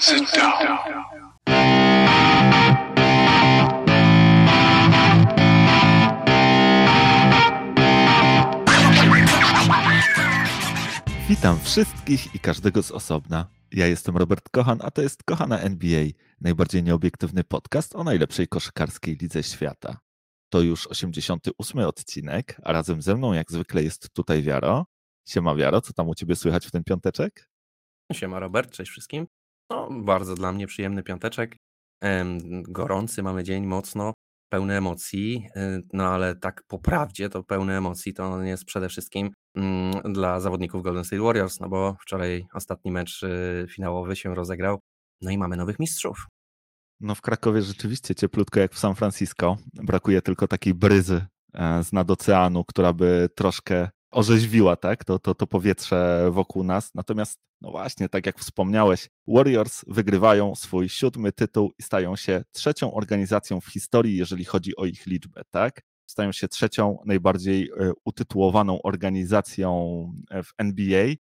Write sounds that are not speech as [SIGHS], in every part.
Sit down. Witam wszystkich i każdego z osobna. Ja jestem Robert Kochan, a to jest Kochana NBA, najbardziej nieobiektywny podcast o najlepszej koszykarskiej lidze świata. To już 88 odcinek, a razem ze mną jak zwykle jest tutaj Wiaro. Siema Wiaro, co tam u Ciebie słychać w ten piąteczek? Siema Robert, cześć wszystkim. No, bardzo dla mnie przyjemny piąteczek. Gorący mamy dzień, mocno, pełny emocji, y, no ale tak po prawdzie to pełny emocji to jest przede wszystkim mm, dla zawodników Golden State Warriors, no bo wczoraj ostatni mecz y, finałowy się rozegrał, no i mamy nowych mistrzów. No w Krakowie rzeczywiście cieplutko jak w San Francisco. Brakuje tylko takiej bryzy e, z nad oceanu, która by troszkę orzeźwiła tak? to, to, to powietrze wokół nas. Natomiast, no właśnie, tak jak wspomniałeś, Warriors wygrywają swój siódmy tytuł i stają się trzecią organizacją w historii, jeżeli chodzi o ich liczbę. Tak? Stają się trzecią najbardziej e, utytułowaną organizacją e, w NBA.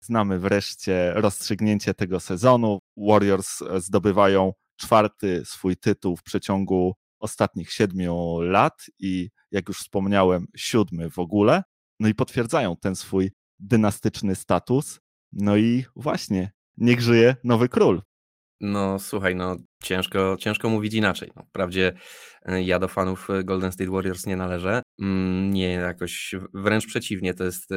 Znamy wreszcie rozstrzygnięcie tego sezonu. Warriors e, zdobywają czwarty swój tytuł w przeciągu ostatnich siedmiu lat i jak już wspomniałem, siódmy w ogóle. No i potwierdzają ten swój dynastyczny status. No i właśnie, niech żyje nowy król. No słuchaj, no ciężko, ciężko mówić inaczej. No, wprawdzie e, ja do fanów e, Golden State Warriors nie należę. Mm, nie, jakoś wręcz przeciwnie, to jest e,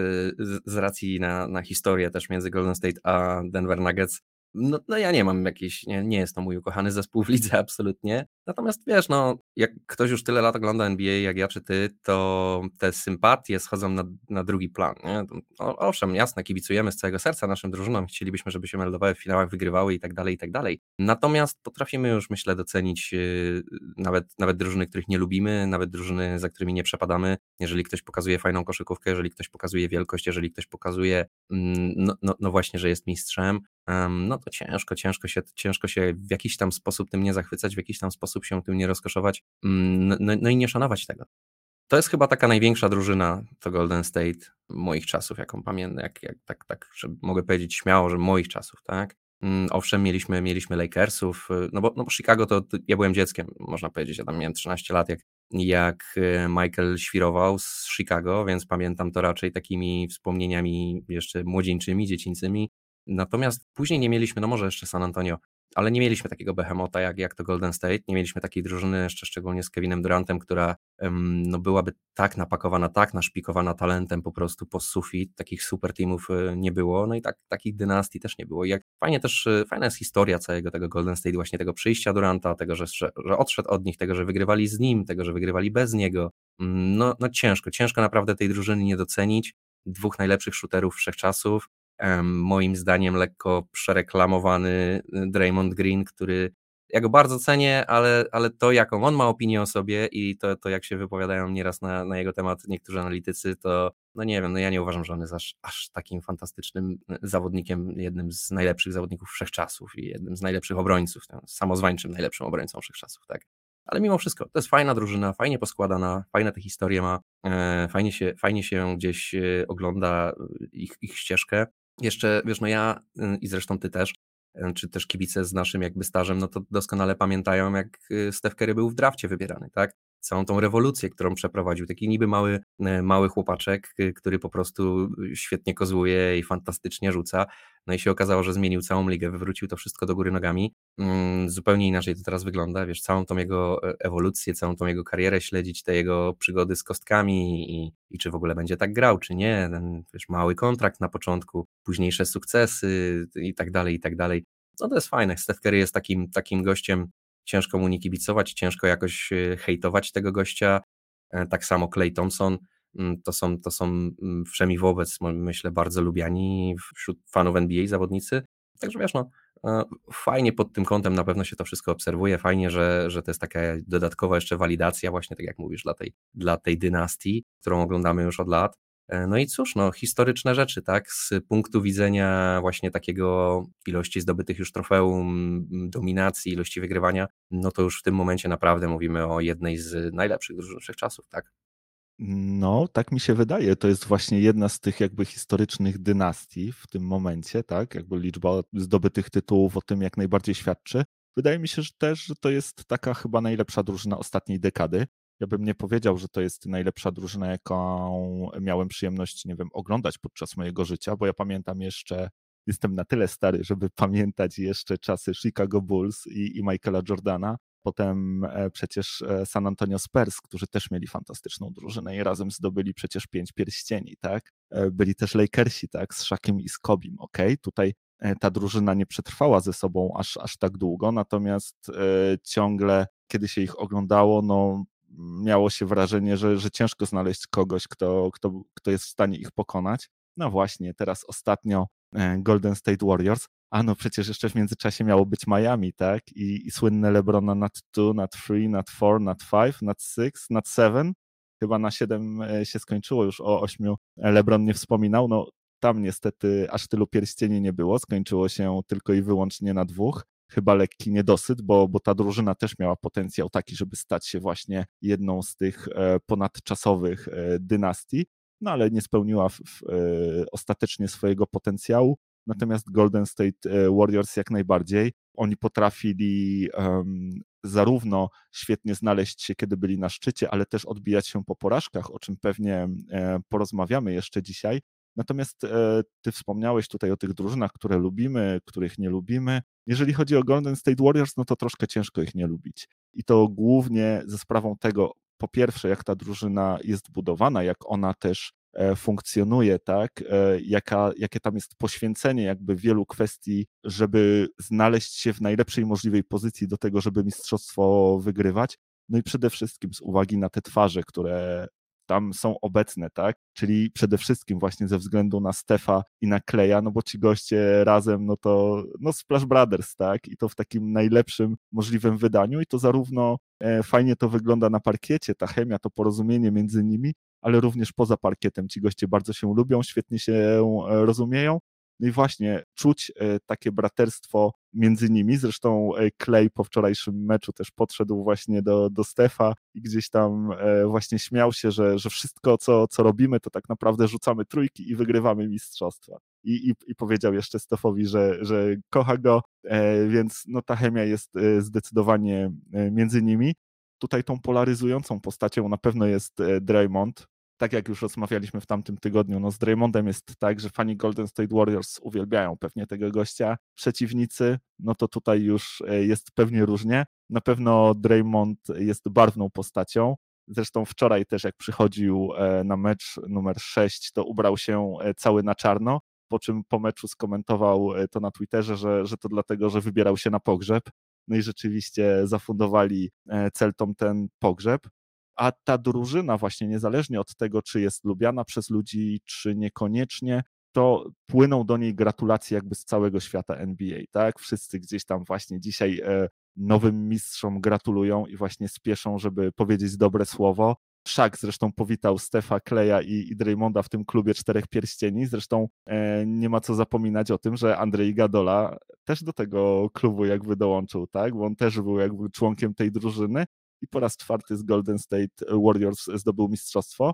z racji na, na historię też między Golden State a Denver Nuggets no, no ja nie mam jakiejś, nie, nie jest to mój ukochany zespół w lidze [LAUGHS] absolutnie. Natomiast wiesz, no jak ktoś już tyle lat ogląda NBA jak ja czy ty, to te sympatie schodzą na, na drugi plan. Nie? O, owszem, jasne, kibicujemy z całego serca naszym drużynom, chcielibyśmy, żeby się meldowały w finałach, wygrywały i tak dalej, i tak dalej. Natomiast potrafimy już, myślę, docenić yy, nawet, nawet drużyny, których nie lubimy, nawet drużyny, za którymi nie przepadamy. Jeżeli ktoś pokazuje fajną koszykówkę, jeżeli ktoś pokazuje wielkość, jeżeli ktoś pokazuje, mm, no, no, no właśnie, że jest mistrzem, no to ciężko, ciężko się, ciężko się w jakiś tam sposób tym nie zachwycać, w jakiś tam sposób się tym nie rozkoszować, mm, no, no, no i nie szanować tego. To jest chyba taka największa drużyna, to Golden State moich czasów, jaką pamiętam, jak, jak, tak, tak, że mogę powiedzieć śmiało, że moich czasów, tak? Mm, owszem, mieliśmy, mieliśmy Lakersów, y, no bo, no bo Chicago to, to, ja byłem dzieckiem, można powiedzieć, ja tam miałem 13 lat, jak, jak y, Michael świrował z Chicago, więc pamiętam to raczej takimi wspomnieniami jeszcze młodzieńczymi, dziecięcymi, Natomiast później nie mieliśmy, no może jeszcze San Antonio, ale nie mieliśmy takiego behemota jak, jak to Golden State, nie mieliśmy takiej drużyny, jeszcze szczególnie z Kevinem Durantem, która no byłaby tak napakowana, tak naszpikowana talentem po prostu po sufit, takich super teamów e, nie było, no i tak, takich dynastii też nie było. I jak fajnie też, e, fajna jest historia całego tego Golden State, właśnie tego przyjścia Duranta, tego, że, że odszedł od nich, tego, że wygrywali z nim, tego, że wygrywali bez niego. Mm, no, no ciężko, ciężko naprawdę tej drużyny nie docenić. Dwóch najlepszych shooterów wszechczasów, moim zdaniem lekko przereklamowany y, Draymond Green, który ja go bardzo cenię, ale, ale to jaką on ma opinię o sobie i to, to jak się wypowiadają nieraz na, na jego temat niektórzy analitycy, to no nie wiem, no ja nie uważam, że on jest aż, aż takim fantastycznym y, zawodnikiem, jednym z najlepszych zawodników wszechczasów i jednym z najlepszych obrońców, samozwańczym najlepszym obrońcą wszechczasów, tak. Ale mimo wszystko, to jest fajna drużyna, fajnie poskładana, fajne te historie ma, e, fajnie się, fajnie się gdzieś e, ogląda ich, ich ścieżkę. Jeszcze, wiesz, no ja y, i zresztą ty też, y, czy też kibice z naszym jakby stażem, no to doskonale pamiętają, jak y, Steph Curry był w drafcie wybierany, tak? Całą tą rewolucję, którą przeprowadził. Taki niby mały, mały chłopaczek, który po prostu świetnie kozłuje i fantastycznie rzuca. No i się okazało, że zmienił całą ligę, wywrócił to wszystko do góry nogami. Mm, zupełnie inaczej to teraz wygląda. Wiesz, całą tą jego e, ewolucję, całą tą jego karierę śledzić, te jego przygody z kostkami i, i czy w ogóle będzie tak grał, czy nie. Ten wiesz, mały kontrakt na początku, późniejsze sukcesy i tak dalej, i tak dalej. No to jest fajne. Steph Curry jest takim, takim gościem, ciężko mu nie kibicować, ciężko jakoś e, hejtować tego gościa. E, tak samo Clay Thompson Mm, to są, to są mm, wszemi wobec, myślę, bardzo lubiani wśród fanów NBA zawodnicy. Także wiesz, no, e, fajnie pod tym kątem na pewno się to wszystko obserwuje, fajnie, że, że to jest taka dodatkowa jeszcze walidacja właśnie, tak jak mówisz, dla tej, dla tej dynastii, którą oglądamy już od lat. E, no i cóż, no, historyczne rzeczy, tak, z punktu widzenia właśnie takiego ilości zdobytych już trofeum, dominacji, ilości wygrywania, no to już w tym momencie naprawdę mówimy o jednej z najlepszych drużyn czasów, tak. No, tak mi się wydaje. To jest właśnie jedna z tych jakby historycznych dynastii w tym momencie, tak? Jakby liczba zdobytych tytułów o tym jak najbardziej świadczy. Wydaje mi się że też, że to jest taka chyba najlepsza drużyna ostatniej dekady. Ja bym nie powiedział, że to jest najlepsza drużyna, jaką miałem przyjemność, nie wiem, oglądać podczas mojego życia, bo ja pamiętam jeszcze, jestem na tyle stary, żeby [LAUGHS] pamiętać jeszcze czasy Chicago Bulls i, i Michaela Jordana, potem e, przecież e, San Antonio Spurs, którzy też mieli fantastyczną drużynę i razem zdobyli przecież pięć pierścieni, tak? E, byli też Lakersi, tak? Z Szakiem i z Kobim, ok? Tutaj ta drużyna nie przetrwała ze sobą aż, aż tak długo, natomiast ciągle, kiedy się ich oglądało, no miało się wrażenie, że, że ciężko znaleźć kogoś, kto, kto, kto jest w stanie ich pokonać. No właśnie, teraz ostatnio Golden State Warriors, a no przecież jeszcze w międzyczasie miało być Miami, tak? I, i słynne LeBrona nad 2, nad 3, nad 4, nad 5, nad 6, nad 7. Chyba na 7 e, się skończyło, już o 8 LeBron nie wspominał. No tam niestety aż tylu pierścieni nie było, skończyło się tylko i wyłącznie na dwóch. Chyba lekki niedosyt, bo, bo ta drużyna też miała potencjał taki, żeby stać się właśnie jedną z tych e, ponadczasowych e, dynastii, no ale nie spełniła w, w, ostatecznie swojego potencjału. Natomiast Golden State e, Warriors jak najbardziej. Oni potrafili um, zarówno świetnie znaleźć się, kiedy byli na szczycie, ale też odbijać się po porażkach, o czym pewnie e, porozmawiamy jeszcze dzisiaj. Natomiast e, ty wspomniałeś tutaj o tych drużynach, które lubimy, których nie lubimy. Jeżeli chodzi o Golden State Warriors, no to troszkę ciężko ich nie lubić. I to głównie ze sprawą tego, po pierwsze, jak ta drużyna jest budowana, jak ona też E, funkcjonuje, tak, e, jaka, jakie tam jest poświęcenie jakby wielu kwestii, żeby znaleźć się w najlepszej możliwej pozycji do tego, żeby mistrzostwo wygrywać. No i przede wszystkim z uwagi na te twarze, które tam są obecne, tak? Czyli przede wszystkim właśnie ze względu na Stefa i na Kleja, no bo ci goście razem, no to no Splash Brothers, tak? I to w takim najlepszym możliwym wydaniu i to zarówno e, fajnie to wygląda na parkiecie, ta chemia, to porozumienie między nimi, ale również poza parkietem. Ci goście bardzo się lubią, świetnie się e, rozumieją. No i właśnie czuć e, takie braterstwo między nimi. Zresztą Clay po wczorajszym meczu też podszedł właśnie do, do Stefa i gdzieś tam e, właśnie śmiał się, że, że wszystko, co, co robimy, to tak naprawdę rzucamy trójki i wygrywamy mistrzostwa. I, i, i powiedział jeszcze Stefowi, że, że kocha go, więc no ta chemia jest zdecydowanie między nimi. Tutaj tą polaryzującą postacią na pewno jest Draymond, tak jak już rozmawialiśmy w tamtym tygodniu, no z Draymondem jest tak, że fani Golden State Warriors uwielbiają pewnie tego gościa. Przeciwnicy, no to tutaj już e, jest pewnie różnie. Na pewno Draymond jest barwną postacią. Zresztą wczoraj też jak przychodził e, na mecz numer 6, to ubrał się e, cały na czarno, po czym po meczu skomentował to na Twitterze, że, że to dlatego, że wybierał się na pogrzeb. No i rzeczywiście zafundowali Celtom ten pogrzeb a ta drużyna właśnie niezależnie od tego, czy jest lubiana przez ludzi, czy niekoniecznie, to płyną do niej gratulacje jakby z całego świata NBA, tak? Wszyscy gdzieś tam właśnie dzisiaj e, nowym mistrzom gratulują i właśnie spieszą, żeby powiedzieć dobre słowo. Szak zresztą powitał Stefa Kleja i, i Draymonda w tym klubie czterech pierścieni. Zresztą e, nie ma co zapominać o tym, że Andrzej Gadola też do tego klubu jakby dołączył, tak? Bo on też był jakby członkiem tej drużyny i po raz czwarty z Golden State Warriors zdobył mistrzostwo.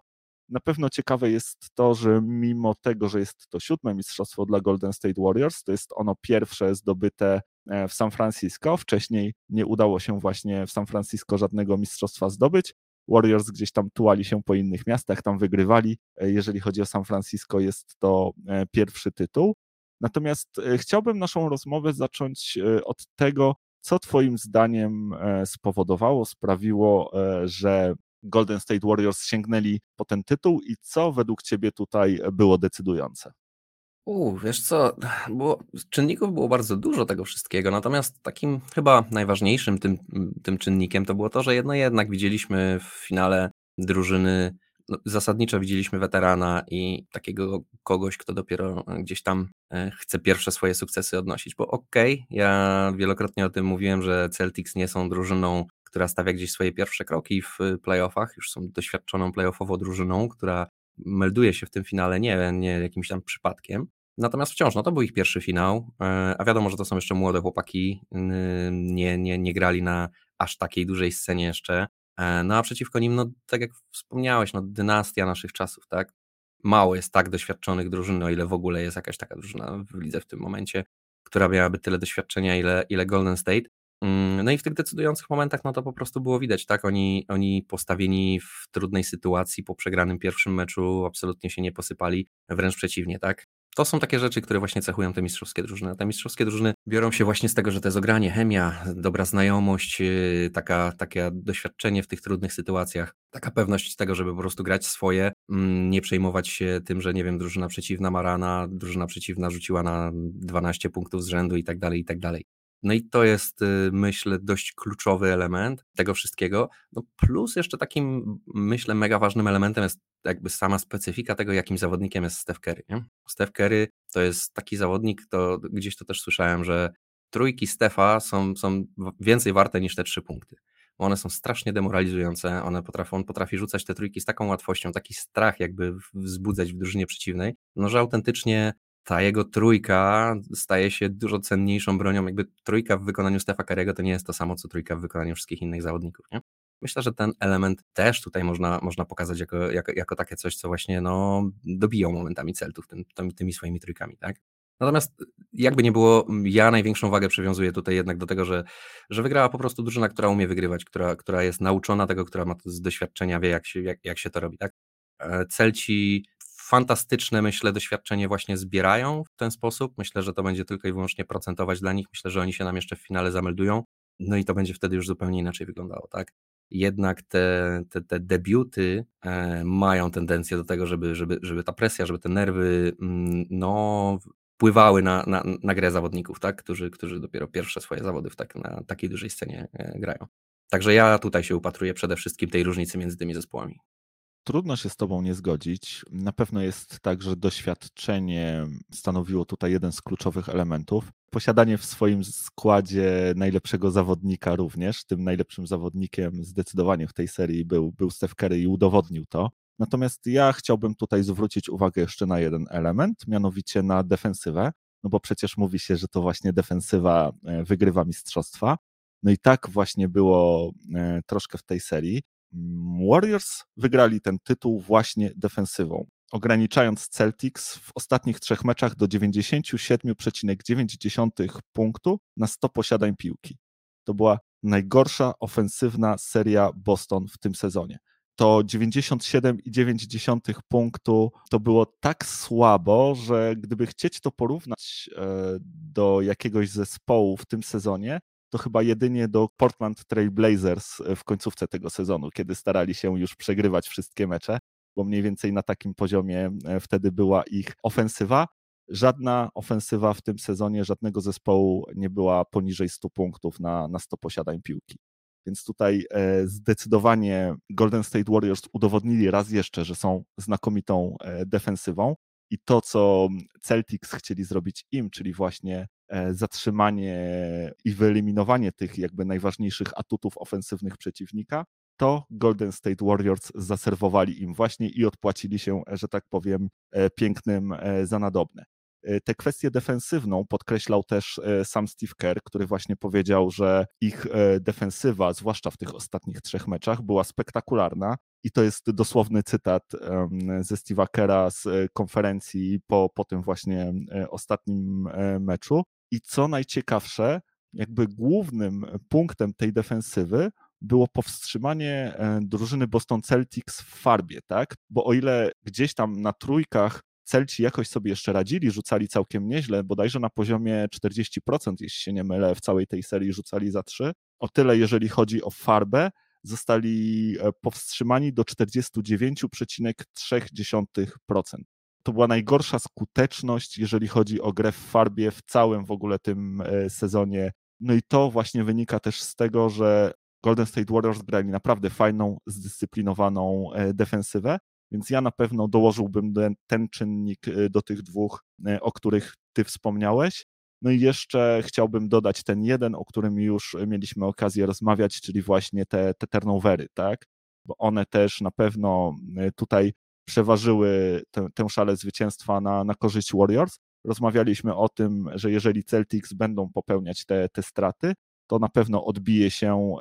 Na pewno ciekawe jest to, że mimo tego, że jest to siódme mistrzostwo dla Golden State Warriors, to jest ono pierwsze zdobyte e, w San Francisco. Wcześniej nie udało się właśnie w San Francisco żadnego mistrzostwa zdobyć. Warriors gdzieś tam tułali się po innych miastach, tam wygrywali. E, jeżeli chodzi o San Francisco, jest to e, pierwszy tytuł. Natomiast chciałbym naszą rozmowę zacząć od tego, co Twoim zdaniem e, spowodowało, sprawiło, e, że Golden State Warriors sięgnęli po ten tytuł i co według Ciebie tutaj było decydujące? U, wiesz co, [SIGHS] było, czynników było bardzo dużo tego wszystkiego, natomiast takim chyba najważniejszym tym, tym czynnikiem to było to, że jedno jednak widzieliśmy w finale drużyny no, zasadniczo widzieliśmy weterana i takiego kogoś, kto dopiero gdzieś tam e, chce pierwsze swoje sukcesy odnosić, bo okej, okay, ja wielokrotnie o tym mówiłem, że Celtics nie są drużyną, która stawia gdzieś swoje pierwsze kroki w playoffach, już są doświadczoną playoffową drużyną, która melduje się w tym finale nie, nie jakimś tam przypadkiem. Natomiast wciąż, no to był ich pierwszy finał, e, a wiadomo, że to są jeszcze młode chłopaki, nie, nie, nie grali na aż takiej dużej scenie jeszcze, E, no a przeciwko nim, no tak jak wspomniałeś, no dynastia naszych czasów, tak? Mało jest tak doświadczonych drużyn, o ile w ogóle jest jakaś taka drużyna w lidze w tym momencie, która miałaby tyle doświadczenia, ile, ile Golden State. Mm, no i w tych decydujących momentach, no to po prostu było widać, tak? Oni, oni postawieni w trudnej sytuacji po przegranym pierwszym meczu absolutnie się nie posypali, wręcz przeciwnie, tak? To są takie rzeczy, które właśnie cechują te mistrzowskie drużyny. Te mistrzowskie drużyny biorą się właśnie z tego, że to jest ogranie, chemia, dobra znajomość, yy, taka, takie doświadczenie w tych trudnych sytuacjach, taka pewność tego, żeby po prostu grać swoje, mm, nie przejmować się tym, że nie wiem, drużyna przeciwna ma rana, drużyna przeciwna rzuciła na 12 punktów z rzędu i tak dalej, i tak dalej. No i to jest, y, myślę, dość kluczowy element tego wszystkiego. No plus jeszcze takim, myślę, mega ważnym elementem jest jakby sama specyfika tego, jakim zawodnikiem jest Steph Curry. Nie? Steph Curry to jest taki zawodnik, to gdzieś to też słyszałem, że trójki Stefa są, są więcej warte niż te trzy punkty. One są strasznie demoralizujące, one potrafią, on potrafi rzucać te trójki z taką łatwością, taki strach jakby wzbudzać w drużynie przeciwnej, no że autentycznie ta jego trójka staje się dużo cenniejszą bronią. Jakby trójka w wykonaniu Stefa Karego to nie jest to samo, co trójka w wykonaniu wszystkich innych zawodników. Nie? Myślę, że ten element też tutaj można, można pokazać jako, jako, jako takie coś, co właśnie no, dobiją momentami Celtów tym, tymi, tymi swoimi trójkami. Tak? Natomiast jakby nie było, ja największą wagę przywiązuję tutaj jednak do tego, że, że wygrała po prostu drużyna, która umie wygrywać, która, która jest nauczona tego, która ma z doświadczenia, wie jak się, jak, jak się to robi. Tak? E, Celci fantastyczne, myślę, doświadczenie właśnie zbierają w ten sposób. Myślę, że to będzie tylko i wyłącznie procentować dla nich. Myślę, że oni się nam jeszcze w finale zameldują. No i to będzie wtedy już zupełnie inaczej wyglądało, tak? Jednak te, te, te debiuty e, mają tendencję do tego, żeby, żeby, żeby ta presja, żeby te nerwy mm, no, wpływały na, na, na grę zawodników, tak? którzy, którzy dopiero pierwsze swoje zawody w tak, na takiej dużej scenie e, grają. Także ja tutaj się upatruję przede wszystkim tej różnicy między tymi zespołami. Trudno się z Tobą nie zgodzić. Na pewno jest tak, że doświadczenie stanowiło tutaj jeden z kluczowych elementów. Posiadanie w swoim składzie najlepszego zawodnika również. Tym najlepszym zawodnikiem zdecydowanie w tej serii był, był Steph Curry i udowodnił to. Natomiast ja chciałbym tutaj zwrócić uwagę jeszcze na jeden element, mianowicie na defensywę. No bo przecież mówi się, że to właśnie defensywa e, wygrywa mistrzostwa. No i tak właśnie było e, troszkę w tej serii. Warriors wygrali ten tytuł właśnie defensywą, ograniczając Celtics w ostatnich trzech meczach do 97,9 punktu na 100 posiadań piłki. To była najgorsza ofensywna seria Boston w tym sezonie. To 97,9 punktu to było tak słabo, że gdyby chcieć to porównać e, do jakiegoś zespołu w tym sezonie, to chyba jedynie do Portland Trail Blazers e, w końcówce tego sezonu, kiedy starali się już przegrywać wszystkie mecze, bo mniej więcej na takim poziomie e, wtedy była ich ofensywa. Żadna ofensywa w tym sezonie, żadnego zespołu nie była poniżej 100 punktów na, na 100 posiadań piłki. Więc tutaj e, zdecydowanie Golden State Warriors udowodnili raz jeszcze, że są znakomitą defensywą i to, co Celtics chcieli zrobić im, czyli właśnie E, zatrzymanie i wyeliminowanie tych jakby najważniejszych atutów ofensywnych przeciwnika, to Golden State Warriors zaserwowali im właśnie i odpłacili się, że tak powiem, e, pięknym e, za nadobne. Tę kwestię defensywną podkreślał też sam Steve Kerr, który właśnie powiedział, że ich defensywa, zwłaszcza w tych ostatnich trzech meczach, była spektakularna. I to jest dosłowny cytat ze Steve'a Kerra z konferencji po, po tym właśnie ostatnim meczu. I co najciekawsze, jakby głównym punktem tej defensywy było powstrzymanie e, drużyny Boston Celtics w farbie, tak? Bo o ile gdzieś tam na trójkach Celci jakoś sobie jeszcze radzili, rzucali całkiem nieźle, bodajże na poziomie 40%, jeśli się nie mylę, w całej tej serii rzucali za trzy. O tyle, jeżeli chodzi o farbę, zostali e, powstrzymani do 49,3% to była najgorsza skuteczność, jeżeli chodzi o grę w farbie w całym w ogóle tym e, sezonie. No i to właśnie wynika też z tego, że Golden State Warriors grali naprawdę fajną, zdyscyplinowaną e, defensywę, więc ja na pewno dołożyłbym ten czynnik e, do tych dwóch, o których ty wspomniałeś. No i jeszcze chciałbym dodać ten jeden, o którym już mieliśmy okazję rozmawiać, czyli właśnie te, te turnovery, tak? Bo one też na pewno tutaj przeważyły tę, tę szalę zwycięstwa na, na korzyść Warriors. Rozmawialiśmy o tym, że jeżeli Celtics będą popełniać te, te straty, to na pewno odbije się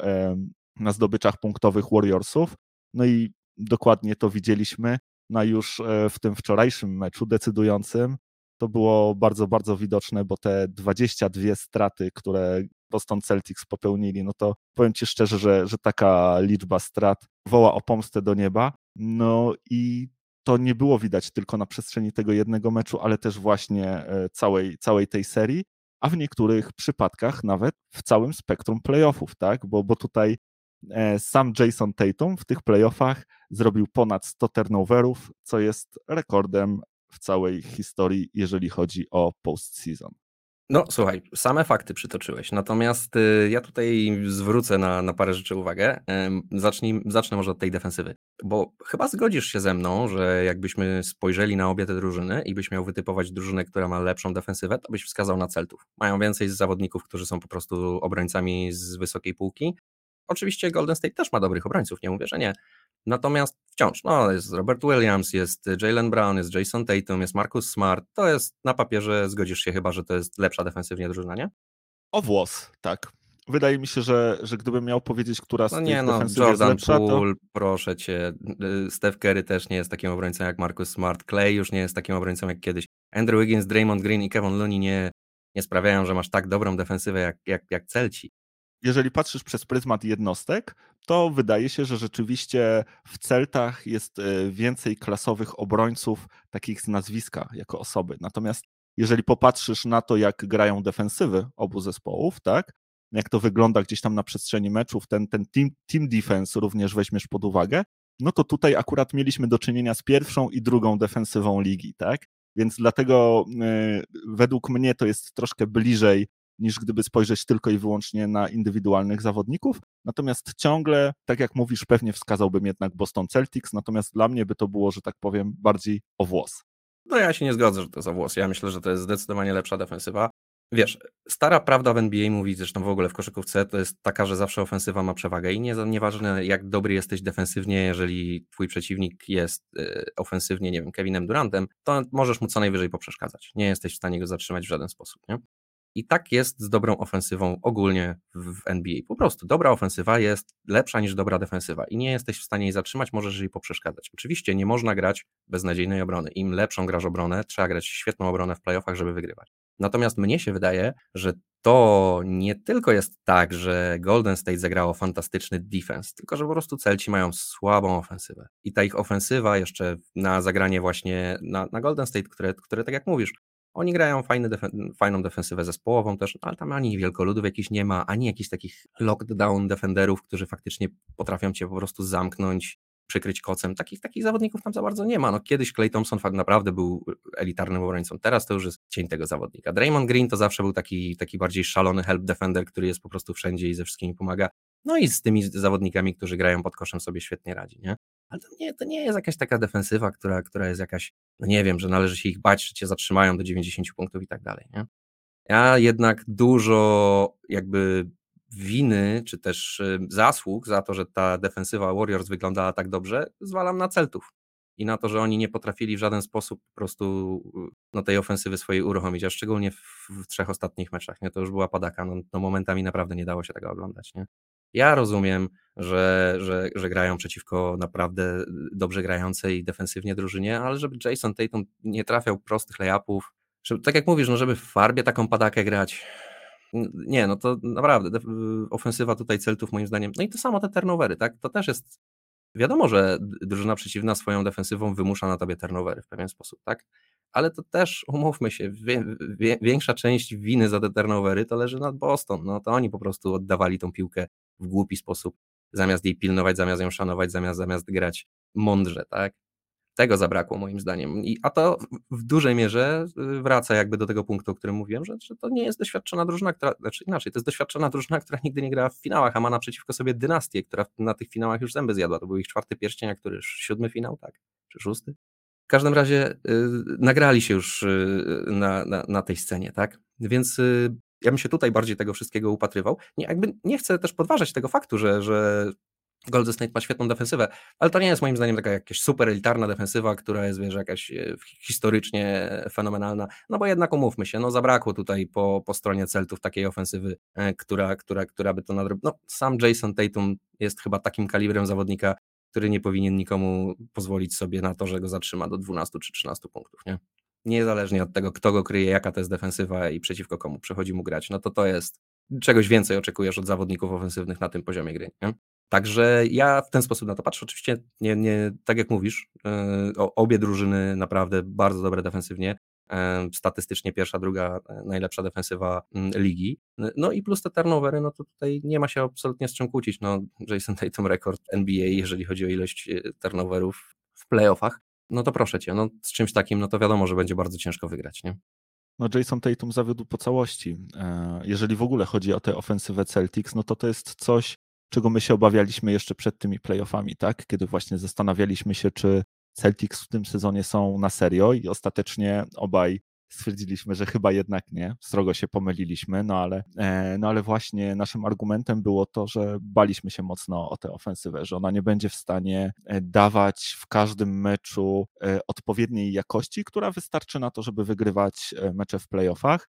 na zdobyczach punktowych Warriorsów. No i dokładnie to widzieliśmy na już w tym wczorajszym meczu decydującym. To było bardzo, bardzo widoczne, bo te 22 straty, które Boston Celtics popełnili, no to powiem Ci szczerze, że, że taka liczba strat woła o pomstę do nieba. No i to nie było widać tylko na przestrzeni tego jednego meczu, ale też właśnie e, całej, całej tej serii, a w niektórych przypadkach nawet w całym spektrum playoffów, tak? Bo, bo tutaj e, sam Jason Tatum w tych playoffach zrobił ponad 100 turnoverów, co jest rekordem w całej historii, jeżeli chodzi o postseason. No słuchaj, same fakty przytoczyłeś, natomiast y, ja tutaj zwrócę na, na parę rzeczy uwagę. Zacznij, zacznę może od tej defensywy, bo chyba zgodzisz się ze mną, że jakbyśmy spojrzeli na obie te drużyny i byś miał wytypować drużynę, która ma lepszą defensywę, to byś wskazał na Celtów. Mają więcej zawodników, którzy są po prostu obrońcami z wysokiej półki. Oczywiście Golden State też ma dobrych obrońców, nie mówię, że nie, Natomiast wciąż, no jest Robert Williams, jest Jalen Brown, jest Jason Tatum, jest Marcus Smart. To jest na papierze, zgodzisz się chyba, że to jest lepsza defensywnie drużyna, nie? O włos, tak. Wydaje mi się, że, że gdybym miał powiedzieć, która z no nie, no, Jordan jest lepsza, Poole, to... proszę cię. Steph Curry też nie jest takim obrońcą jak Marcus Smart. Clay już nie jest takim obrońcą jak kiedyś. Andrew Wiggins, Draymond Green i Kevin Looney nie, nie sprawiają, że masz tak dobrą defensywę jak, jak, jak Celci jeżeli patrzysz przez pryzmat jednostek, to wydaje się, że rzeczywiście w Celtach jest e, więcej klasowych obrońców, takich z nazwiska jako osoby. Natomiast jeżeli popatrzysz na to, jak grają defensywy obu zespołów, tak, jak to wygląda gdzieś tam na przestrzeni meczów, ten, ten team, team defense również weźmiesz pod uwagę, no to tutaj akurat mieliśmy do czynienia z pierwszą i drugą defensywą ligi, tak? Więc dlatego y, według mnie to jest troszkę bliżej niż gdyby spojrzeć tylko i wyłącznie na indywidualnych zawodników. Natomiast ciągle, tak jak mówisz, pewnie wskazałbym jednak Boston Celtics, natomiast dla mnie by to było, że tak powiem, bardziej o włos. No ja się nie zgodzę, że to jest o włos. Ja myślę, że to jest zdecydowanie lepsza defensywa. Wiesz, stara prawda w NBA mówi, zresztą w ogóle w koszykówce, to jest taka, że zawsze ofensywa ma przewagę i nie, nieważne jak dobry jesteś defensywnie, jeżeli twój przeciwnik jest y, ofensywnie, nie wiem, Kevinem Durantem, to możesz mu co najwyżej poprzeszkadzać. Nie jesteś w stanie go zatrzymać w żaden sposób, nie? I tak jest z dobrą ofensywą ogólnie w NBA. Po prostu dobra ofensywa jest lepsza niż dobra defensywa i nie jesteś w stanie jej zatrzymać, możesz jej poprzeszkadzać. Oczywiście nie można grać beznadziejnej obrony. Im lepszą grasz obronę, trzeba grać świetną obronę w playoffach, żeby wygrywać. Natomiast mnie się wydaje, że to nie tylko jest tak, że Golden State zagrało fantastyczny defense, tylko że po prostu Celci mają słabą ofensywę. I ta ich ofensywa jeszcze na zagranie właśnie na, na Golden State, które, które tak jak mówisz, oni grają fajny fajną defensywę zespołową też, no ale tam ani wielkoludów jakichś nie ma, ani jakichś takich lockdown defenderów, którzy faktycznie potrafią cię po prostu zamknąć, przykryć kocem. Takich, takich zawodników tam za bardzo nie ma. No, kiedyś Clay Thompson fakt naprawdę był elitarnym obrońcą, teraz to już jest cień tego zawodnika. Draymond Green to zawsze był taki, taki bardziej szalony help defender, który jest po prostu wszędzie i ze wszystkimi pomaga. No i z tymi zawodnikami, którzy grają pod koszem sobie świetnie radzi, nie? Ale to nie, to nie jest jakaś taka defensywa, która, która jest jakaś, no nie wiem, że należy się ich bać, że cię zatrzymają do 90 punktów i tak dalej, nie? Ja jednak dużo jakby winy, czy też y, zasług za to, że ta defensywa Warriors wyglądała tak dobrze, zwalam na Celtów i na to, że oni nie potrafili w żaden sposób po prostu y, no, tej ofensywy swojej uruchomić, a szczególnie w, w trzech ostatnich meczach, nie? To już była padaka, no, no, momentami naprawdę nie dało się tego oglądać, nie? Ja rozumiem, że, że, że grają przeciwko naprawdę dobrze grającej defensywnie drużynie, ale żeby Jason Tatum nie trafiał prostych layupów, żeby, tak jak mówisz, no żeby w farbie taką padakę grać, nie, no to naprawdę ofensywa tutaj Celtów moim zdaniem, no i to samo te turnovery, tak, to też jest, wiadomo, że drużyna przeciwna swoją defensywą wymusza na tobie turnovery w pewien sposób, tak, ale to też, umówmy się, wie, wie, większa część winy za te turnovery to leży nad Boston, no to oni po prostu oddawali tą piłkę w głupi sposób, zamiast jej pilnować, zamiast ją szanować, zamiast, zamiast grać mądrze, tak? Tego zabrakło moim zdaniem. I, a to w dużej mierze y, wraca jakby do tego punktu, o którym mówiłem, że, że to nie jest doświadczona drużyna, która, znaczy inaczej, to jest doświadczona drużyna, która nigdy nie grała w finałach, a ma naprzeciwko sobie dynastię, która na tych finałach już zęby zjadła. To był ich czwarty pierścień, a który siódmy finał, tak? Czy szósty? W każdym razie y, nagrali się już y, na, na, na, tej scenie, tak? Więc y, ja bym się tutaj bardziej tego wszystkiego upatrywał. Nie, jakby nie chcę też podważać tego faktu, że, że Golden State ma świetną defensywę, ale to nie jest moim zdaniem taka jakaś super elitarna defensywa, która jest, wiesz, jakaś e, historycznie fenomenalna, no bo jednak umówmy się, no zabrakło tutaj po, po stronie Celtów takiej ofensywy, e, która, która, która by to nadrobiła. No sam Jason Tatum jest chyba takim kalibrem zawodnika, który nie powinien nikomu pozwolić sobie na to, że go zatrzyma do 12 czy 13 punktów, nie? Niezależnie od tego, kto go kryje, jaka to jest defensywa i przeciwko komu przychodzi mu grać, no to to jest czegoś więcej oczekujesz od zawodników ofensywnych na tym poziomie gry. Nie? Także ja w ten sposób na to patrzę. Oczywiście, nie, nie, tak jak mówisz, yy, obie drużyny naprawdę bardzo dobre defensywnie. Statystycznie pierwsza, druga yy, najlepsza defensywa mm, ligi. No i plus te turnovery, no to tutaj nie ma się absolutnie z czym kłócić. No, Jason Tatum rekord NBA, jeżeli chodzi o ilość turnoverów w playoffach. No to proszę cię, no z czymś takim, no to wiadomo, że będzie bardzo ciężko wygrać, nie? no Jason Tatum zawiódł po całości. Jeżeli w ogóle chodzi o tę ofensywę Celtics, no to to jest coś, czego my się obawialiśmy jeszcze przed tymi playoffami, tak? Kiedy właśnie zastanawialiśmy się, czy Celtics w tym sezonie są na serio i ostatecznie obaj stwierdziliśmy, że chyba jednak nie, strogo się pomyliliśmy, no ale, e, no ale właśnie naszym argumentem było to, że baliśmy się mocno o tę ofensywę, że ona nie będzie w stanie e, dawać w każdym meczu e, odpowiedniej jakości, która wystarczy na to, żeby wygrywać mecze w playoffach.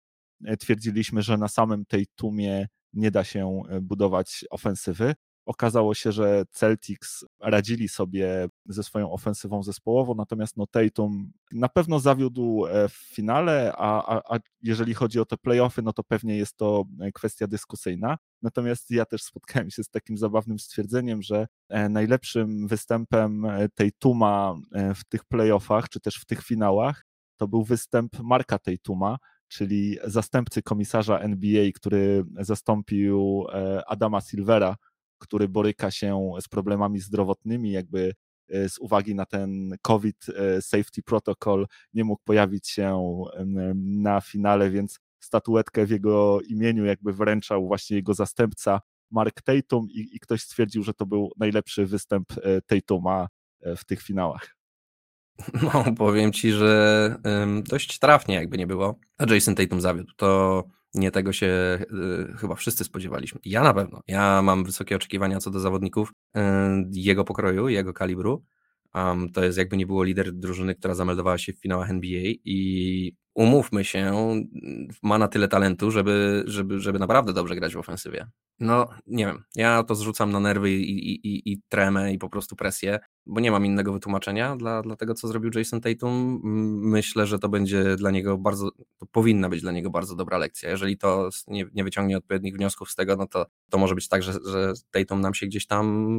Twierdziliśmy, że na samym tej tumie nie da się budować ofensywy. Okazało się, że Celtics radzili sobie ze swoją ofensywą zespołową, natomiast no Tatum na pewno zawiódł e, w finale, a, a, a jeżeli chodzi o te playoffy, no to pewnie jest to e, kwestia dyskusyjna. Natomiast ja też spotkałem się z takim zabawnym stwierdzeniem, że najlepszym występem Tatuma w tych playoffach, czy też w tych finałach, to był występ Marka Tatuma, czyli zastępcy komisarza NBA, który zastąpił e, Adama Silvera, który boryka się z problemami zdrowotnymi, jakby e, z uwagi na ten COVID e, Safety Protocol nie mógł pojawić się na finale, więc statuetkę w jego imieniu jakby wręczał właśnie jego zastępca Mark Tatum i, i ktoś stwierdził, że to był najlepszy występ Tatuma w tych finałach. [LAUGHS] No, powiem ci, że dość trafnie jakby nie było. A Jason Tatum zawiódł. To nie tego się y, chyba wszyscy spodziewaliśmy. Ja na pewno. Ja mam wysokie oczekiwania co do zawodników y, jego pokroju, jego kalibru. Um, to jest jakby nie było lider drużyny, która zameldowała się w finałach NBA i umówmy się, ma na tyle talentu, żeby, żeby, żeby naprawdę dobrze grać w ofensywie. No, nie wiem, ja to zrzucam na nerwy i, i, i, i tremę i po prostu presję, bo nie mam innego wytłumaczenia dla, dla tego, co zrobił Jason Tatum. Myślę, że to będzie dla niego bardzo, to powinna być dla niego bardzo dobra lekcja. Jeżeli to nie, nie wyciągnie odpowiednich wniosków z tego, no to, to może być tak, że, że Tatum nam się gdzieś tam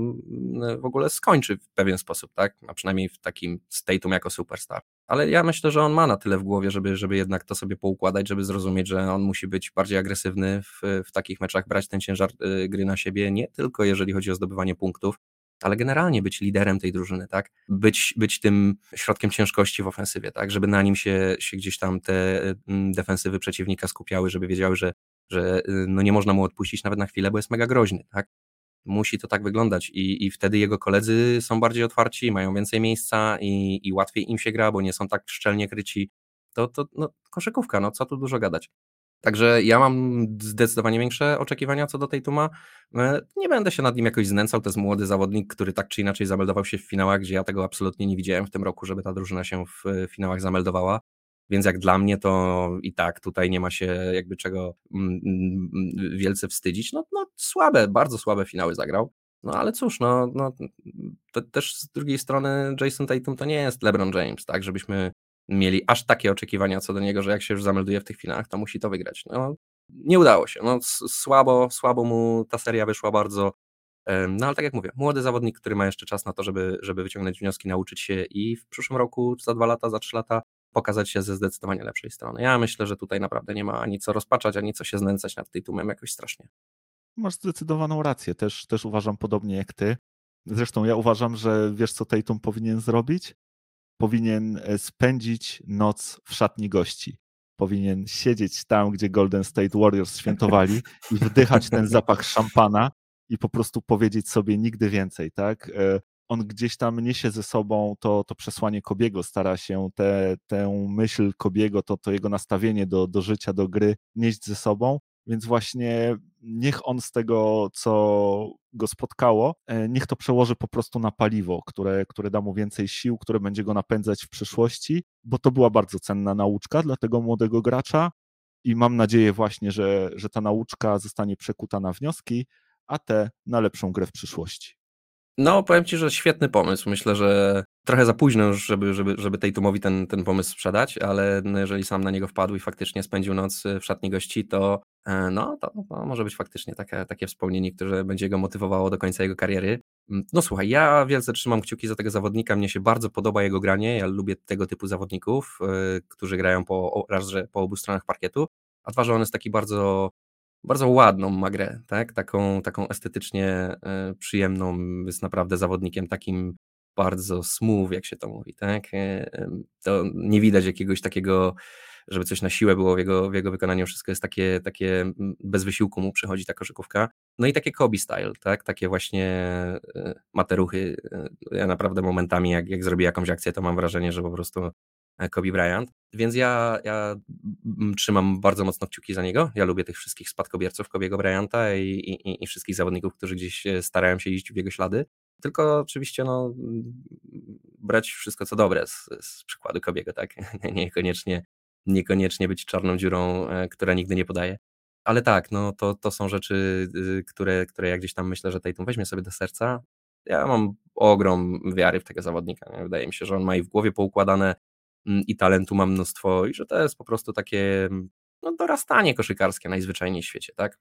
w ogóle skończy w pewien sposób, tak? A przynajmniej w takim z Tatum jako superstar. Ale ja myślę, że on ma na tyle w głowie, żeby, żeby jednak to sobie poukładać, żeby zrozumieć, że on musi być bardziej agresywny w, w takich meczach, brać ten ciężar y, gry na siebie, nie tylko jeżeli chodzi o zdobywanie punktów, ale generalnie być liderem tej drużyny, tak? Być, być tym środkiem ciężkości w ofensywie, tak? Żeby na nim się, się gdzieś tam te mm, defensywy przeciwnika skupiały, żeby wiedziały, że, że y, no nie można mu odpuścić nawet na chwilę, bo jest mega groźny, tak? Musi to tak wyglądać i, i wtedy jego koledzy są bardziej otwarci, mają więcej miejsca i, i łatwiej im się gra, bo nie są tak szczelnie kryci. To, to no, koszykówka, no co tu dużo gadać. Także ja mam zdecydowanie większe oczekiwania co do tej Tuma. E, nie będę się nad nim jakoś znęcał. To jest młody zawodnik, który tak czy inaczej zameldował się w finałach, gdzie ja tego absolutnie nie widziałem w tym roku, żeby ta drużyna się w finałach zameldowała. Więc jak dla mnie to i tak tutaj nie ma się jakby czego mm, mm, wielce wstydzić. No, no słabe, bardzo słabe finały zagrał. No ale cóż, no, no też z drugiej strony Jason Tatum to nie jest LeBron James, tak, żebyśmy mieli aż takie oczekiwania co do niego, że jak się już zamelduje w tych finałach, to musi to wygrać. No, nie udało się. No, słabo, słabo mu ta seria wyszła bardzo. No ale tak jak mówię, młody zawodnik, który ma jeszcze czas na to, żeby, żeby wyciągnąć wnioski, nauczyć się i w przyszłym roku, za dwa lata, za trzy lata pokazać się ze zdecydowanie lepszej strony. Ja myślę, że tutaj naprawdę nie ma ani co rozpaczać, ani co się znęcać nad tytułem jakoś strasznie. Masz zdecydowaną rację, też, też uważam podobnie jak ty. Zresztą ja uważam, że wiesz co Tatum powinien zrobić? Powinien e, spędzić noc w szatni gości. Powinien siedzieć tam, gdzie Golden State Warriors świętowali i wdychać ten zapach szampana i po prostu powiedzieć sobie nigdy więcej, tak? E, on gdzieś tam niesie ze sobą to, to przesłanie Kobiego, stara się tę te, myśl Kobiego, to, to jego nastawienie do, do życia, do gry nieść ze sobą więc właśnie niech on z tego, co go spotkało, e, niech to przełoży po prostu na paliwo, które, które da mu więcej sił, które będzie go napędzać w przyszłości, bo to była bardzo cenna nauczka dla tego młodego gracza i mam nadzieję właśnie, że, że ta nauczka zostanie przekuta na wnioski, a te na lepszą grę w przyszłości. No, powiem Ci, że świetny pomysł. Myślę, że trochę za późno już, żeby, żeby, żeby tej Tumowi ten, ten pomysł sprzedać, ale no, jeżeli sam na niego wpadł i faktycznie spędził noc w szatni gości, to e, no, to, to może być faktycznie takie, takie wspomnienie, które będzie go motywowało do końca jego kariery. Mm, no słuchaj, ja wielce trzymam kciuki za tego zawodnika, mnie się bardzo podoba jego granie, ja lubię tego typu zawodników, yy, którzy grają po, raz, że po obu stronach parkietu, a dwa, że on jest taki bardzo bardzo ładną ma grę, tak? Taką, taką estetycznie e, przyjemną, jest naprawdę zawodnikiem takim bardzo smooth, jak się to mówi, tak? E, to nie widać jakiegoś takiego, żeby coś na siłę było w jego, w jego wykonaniu, wszystko jest takie, takie bez wysiłku mu przychodzi ta koszykówka. No i takie Kobe style, tak? Takie właśnie e, materuchy. Ja naprawdę momentami, jak, jak zrobię jakąś akcję, to mam wrażenie, że po prostu Kobe Bryant. Więc ja, ja trzymam bardzo mocno kciuki za niego. Ja lubię tych wszystkich spadkobierców Kobiego Bryanta i, i, i wszystkich zawodników, którzy gdzieś e, starają się iść w jego ślady. Tylko oczywiście no, brać wszystko co dobre z, z przykładu Kobiego, tak? [LAUGHS] Niekoniecznie, niekoniecznie być czarną dziurą, e, która nigdy nie podaje. Ale tak, no to, to są rzeczy, y, które, które ja gdzieś tam myślę, że Tatum weźmie sobie do serca. Ja mam ogrom wiary w tego zawodnika. Wydaje mi się, że on ma i w głowie poukładane i talentu ma mnóstwo i że to jest po prostu takie mm, no, dorastanie koszykarskie najzwyczajniej w świecie, tak?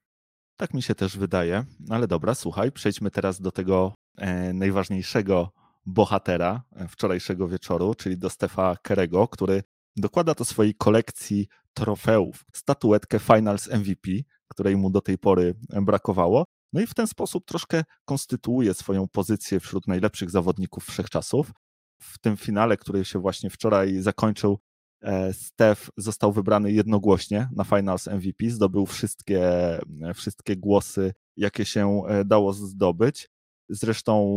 Tak mi się też wydaje. Ale dobra, słuchaj, przejdźmy teraz do tego e, najważniejszego bohatera e, wczorajszego wieczoru, czyli do Stefa Kerego, który dokłada do swojej kolekcji trofeów statuetkę Finals MVP, której mu do tej pory brakowało. No i w ten sposób troszkę konstytuuje swoją pozycję wśród najlepszych zawodników wszechczasów w tym finale, który się właśnie wczoraj zakończył, e, Steph został wybrany jednogłośnie na Finals MVP, zdobył wszystkie, e, wszystkie głosy, jakie się e, dało zdobyć. Zresztą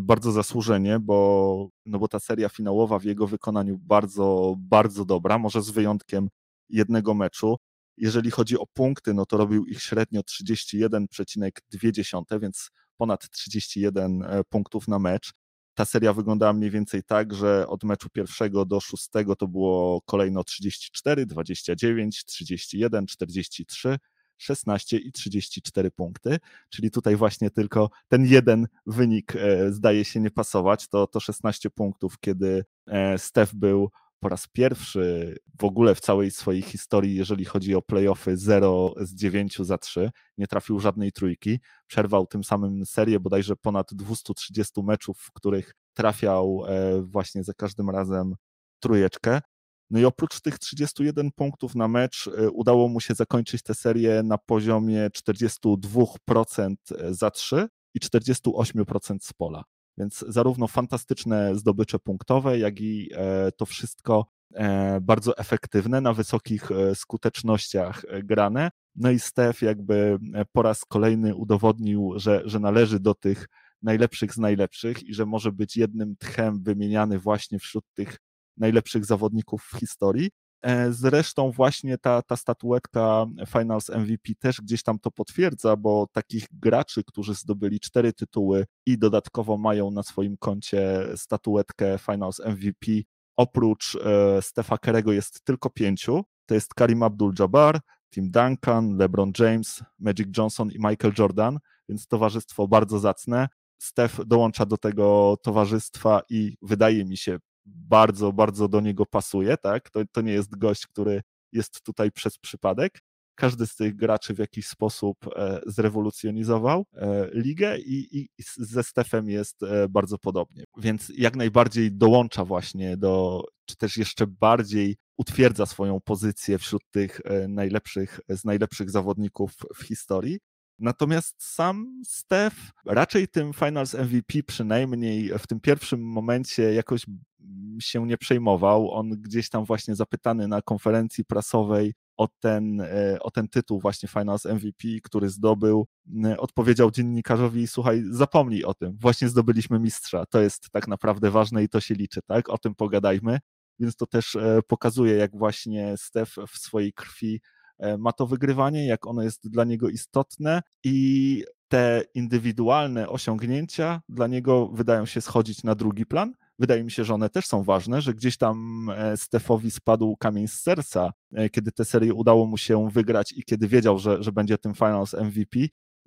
bardzo zasłużenie, bo, no bo ta seria finałowa w jego wykonaniu bardzo, bardzo dobra, może z wyjątkiem jednego meczu. Jeżeli chodzi o punkty, no to robił ich średnio 31,2, więc ponad 31 punktów na mecz ta seria wyglądała mniej więcej tak, że od meczu pierwszego do szóstego to było kolejno 34, 29, 31, 43, 16 i 34 punkty, czyli tutaj właśnie tylko ten jeden wynik e, zdaje się nie pasować, to, to 16 punktów, kiedy e, Steph był po raz pierwszy w ogóle w całej swojej historii, jeżeli chodzi o playoffy, 0 z 9 za 3, nie trafił żadnej trójki, przerwał tym samym serię bodajże ponad 230 meczów, w których trafiał e, właśnie za każdym razem trójeczkę. No i oprócz tych 31 punktów na mecz e, udało mu się zakończyć tę serię na poziomie 42% za 3 i 48% z pola. Więc zarówno fantastyczne zdobycze punktowe, jak i e, to wszystko e, bardzo efektywne, na wysokich e, skutecznościach grane. No i Steph jakby po raz kolejny udowodnił, że, że należy do tych najlepszych z najlepszych i że może być jednym tchem wymieniany właśnie wśród tych najlepszych zawodników w historii. E, zresztą właśnie ta, ta statuetka Finals MVP też gdzieś tam to potwierdza, bo takich graczy, którzy zdobyli cztery tytuły i dodatkowo mają na swoim koncie statuetkę Finals MVP, oprócz e, Stefa Kerego jest tylko pięciu. To jest Karim Abdul-Jabbar, Tim Duncan, LeBron James, Magic Johnson i Michael Jordan, więc towarzystwo bardzo zacne. Steph dołącza do tego towarzystwa i wydaje mi się, bardzo, bardzo do niego pasuje, tak? To, to nie jest gość, który jest tutaj przez przypadek. Każdy z tych graczy w jakiś sposób e, zrewolucjonizował e, ligę i, i ze Stefem jest e, bardzo podobnie. Więc jak najbardziej dołącza właśnie do, czy też jeszcze bardziej utwierdza swoją pozycję wśród tych najlepszych, z najlepszych zawodników w historii. Natomiast sam Steph raczej tym Finals MVP przynajmniej w tym pierwszym momencie jakoś się nie przejmował. On gdzieś tam właśnie zapytany na konferencji prasowej o ten, e, o ten tytuł właśnie Finals MVP, który zdobył, odpowiedział dziennikarzowi, słuchaj, zapomnij o tym, właśnie zdobyliśmy mistrza, to jest tak naprawdę ważne i to się liczy, tak, o tym pogadajmy, więc to też e, pokazuje, jak właśnie Steph w swojej krwi ma to wygrywanie, jak ono jest dla niego istotne i te indywidualne osiągnięcia dla niego wydają się schodzić na drugi plan. Wydaje mi się, że one też są ważne, że gdzieś tam e, Stefowi spadł kamień z serca, e, kiedy tę serię udało mu się wygrać i kiedy wiedział, że, że będzie tym Finals MVP.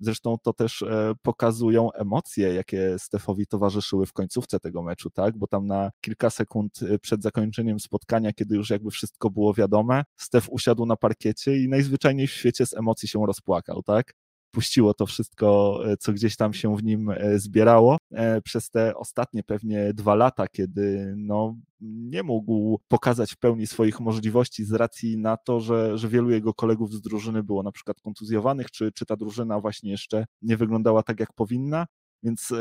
Zresztą to też e, pokazują emocje, jakie Stefowi towarzyszyły w końcówce tego meczu, tak? Bo tam na kilka sekund przed zakończeniem spotkania, kiedy już jakby wszystko było wiadome, Stef usiadł na parkiecie i najzwyczajniej w świecie z emocji się rozpłakał, tak? Puściło to wszystko, e, co gdzieś tam się w nim e, zbierało e, przez te ostatnie pewnie dwa lata, kiedy no, nie mógł pokazać w pełni swoich możliwości z racji na to, że, że wielu jego kolegów z drużyny było na przykład kontuzjowanych, czy, czy ta drużyna właśnie jeszcze nie wyglądała tak, jak powinna. Więc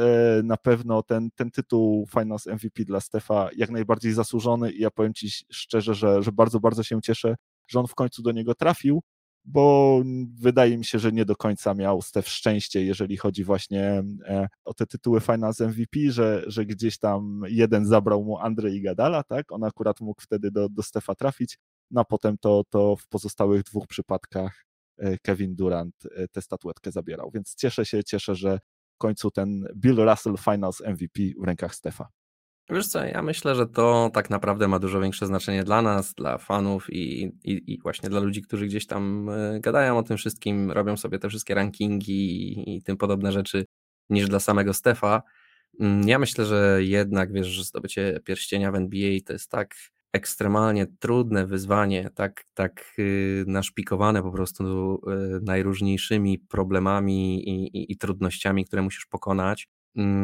na pewno ten, ten tytuł Finals MVP dla Stefa jak najbardziej zasłużony i ja powiem Ci szczerze, że, że bardzo, bardzo się cieszę, że on w końcu do niego trafił, bo wydaje mi się, że nie do końca miał Stef szczęście, jeżeli chodzi właśnie e, o te tytuły Finals MVP, że, że gdzieś tam jeden zabrał mu Andrzej Gadala, tak? On akurat mógł wtedy do, do Stefa trafić, no a potem to, to w pozostałych dwóch przypadkach e, Kevin Durant e, tę statuetkę zabierał. Więc cieszę się, cieszę, że w końcu ten Bill Russell Finals MVP w rękach Stefa. Wiesz co, ja myślę, że to tak naprawdę ma dużo większe znaczenie dla nas, dla fanów i, i, i właśnie dla ludzi, którzy gdzieś tam e, gadają o tym wszystkim, robią sobie te wszystkie rankingi i, i tym podobne rzeczy, niż dla samego Stefa. Mm, ja myślę, że jednak, wiesz, że zdobycie pierścienia w NBA to jest tak ekstremalnie trudne wyzwanie, tak, tak y, naszpikowane po prostu y, najróżniejszymi problemami i, i, i trudnościami, które musisz pokonać,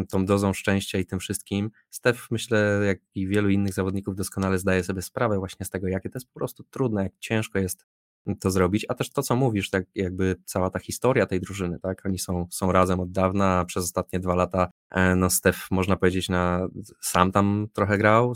tą dozą szczęścia i tym wszystkim. Stef, myślę, jak i wielu innych zawodników doskonale zdaje sobie sprawę właśnie z tego, jakie to jest po prostu trudne, jak ciężko jest to zrobić, a też to, co mówisz, tak jakby cała ta historia tej drużyny, tak, oni są, są razem od dawna, przez ostatnie dwa lata, e, no Stef, można powiedzieć, na, sam tam trochę grał,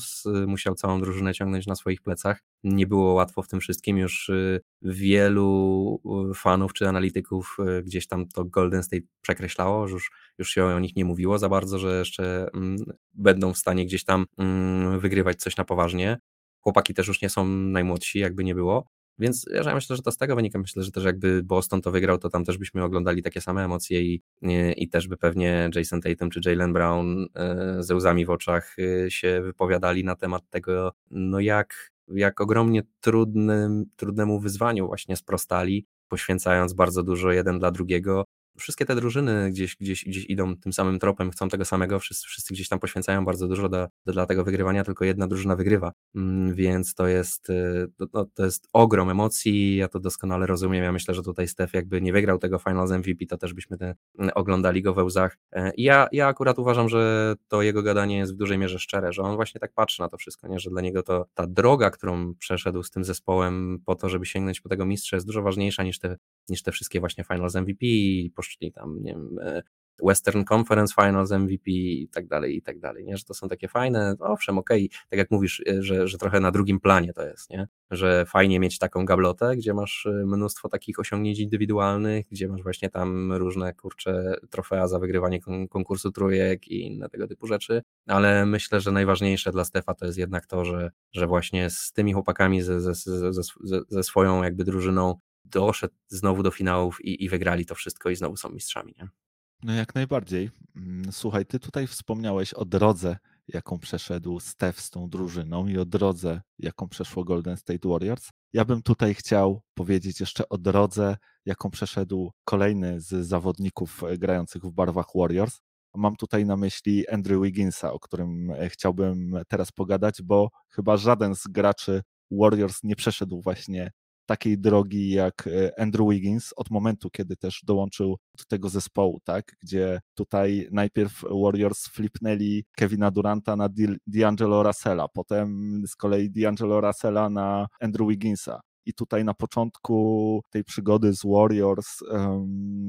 musiał całą drużynę ciągnąć na swoich plecach, nie było łatwo w tym wszystkim, już y, wielu fanów czy analityków y, gdzieś tam to Golden State przekreślało, że już, już się o nich nie mówiło za bardzo, że jeszcze mm, będą w stanie gdzieś tam mm, wygrywać coś na poważnie, chłopaki też już nie są najmłodsi, jakby nie było, więc ja myślę, że to z tego wynika. Myślę, że też jakby Boston to wygrał, to tam też byśmy oglądali takie same emocje i, i też by pewnie Jason Tatum czy Jalen Brown e, ze łzami w oczach e, się wypowiadali na temat tego, no jak, jak ogromnie trudnym, trudnemu wyzwaniu właśnie sprostali, poświęcając bardzo dużo jeden dla drugiego wszystkie te drużyny gdzieś, gdzieś, gdzieś idą tym samym tropem, chcą tego samego, wszyscy, wszyscy gdzieś tam poświęcają bardzo dużo do, do, dla tego wygrywania, tylko jedna drużyna wygrywa, mm, więc to jest, y, to, jest ogrom emocji, ja to doskonale rozumiem, ja myślę, że tutaj Steph jakby nie wygrał tego Finals MVP, to też byśmy te, mm, oglądali go we łzach. E, ja, ja akurat uważam, że to jego gadanie jest w dużej mierze szczere, że on właśnie tak patrzy na to wszystko, nie? że dla niego to ta droga, którą przeszedł z tym zespołem po to, żeby sięgnąć po tego mistrza jest dużo ważniejsza niż te, niż te wszystkie właśnie Finals MVP i poszli tam, nie wiem, e, Western Conference Finals MVP i tak dalej, i tak dalej, nie? że to są takie fajne, owszem, okej, okay, tak jak mówisz, e, że, że trochę na drugim planie to jest, nie? że fajnie mieć taką gablotę, gdzie masz e, mnóstwo takich osiągnięć indywidualnych, gdzie masz właśnie tam różne, kurcze, trofea za wygrywanie konkursu trójek i inne tego typu rzeczy, ale myślę, że najważniejsze dla Stefa to jest jednak to, że, że właśnie z tymi chłopakami, ze, ze, ze, ze swoją jakby drużyną doszedł znowu do finałów i, i wygrali to wszystko i znowu są mistrzami, nie? No jak najbardziej. Mm, słuchaj, ty tutaj wspomniałeś o drodze, jaką przeszedł Steph z tą drużyną i o drodze, jaką przeszło Golden State Warriors. Ja bym tutaj chciał powiedzieć jeszcze o drodze, jaką przeszedł kolejny z zawodników e, grających w barwach Warriors. Mam tutaj na myśli Andrew Wigginsa, o którym e, chciałbym teraz pogadać, bo chyba żaden z graczy Warriors nie przeszedł właśnie takiej drogi jak e, Andrew Wiggins od momentu, kiedy też dołączył do tego zespołu, tak? Gdzie tutaj najpierw Warriors flipnęli Kevina Duranta na D'Angelo Russella, potem z kolei D'Angelo Russella na Andrew Wigginsa. I tutaj na początku tej przygody z Warriors,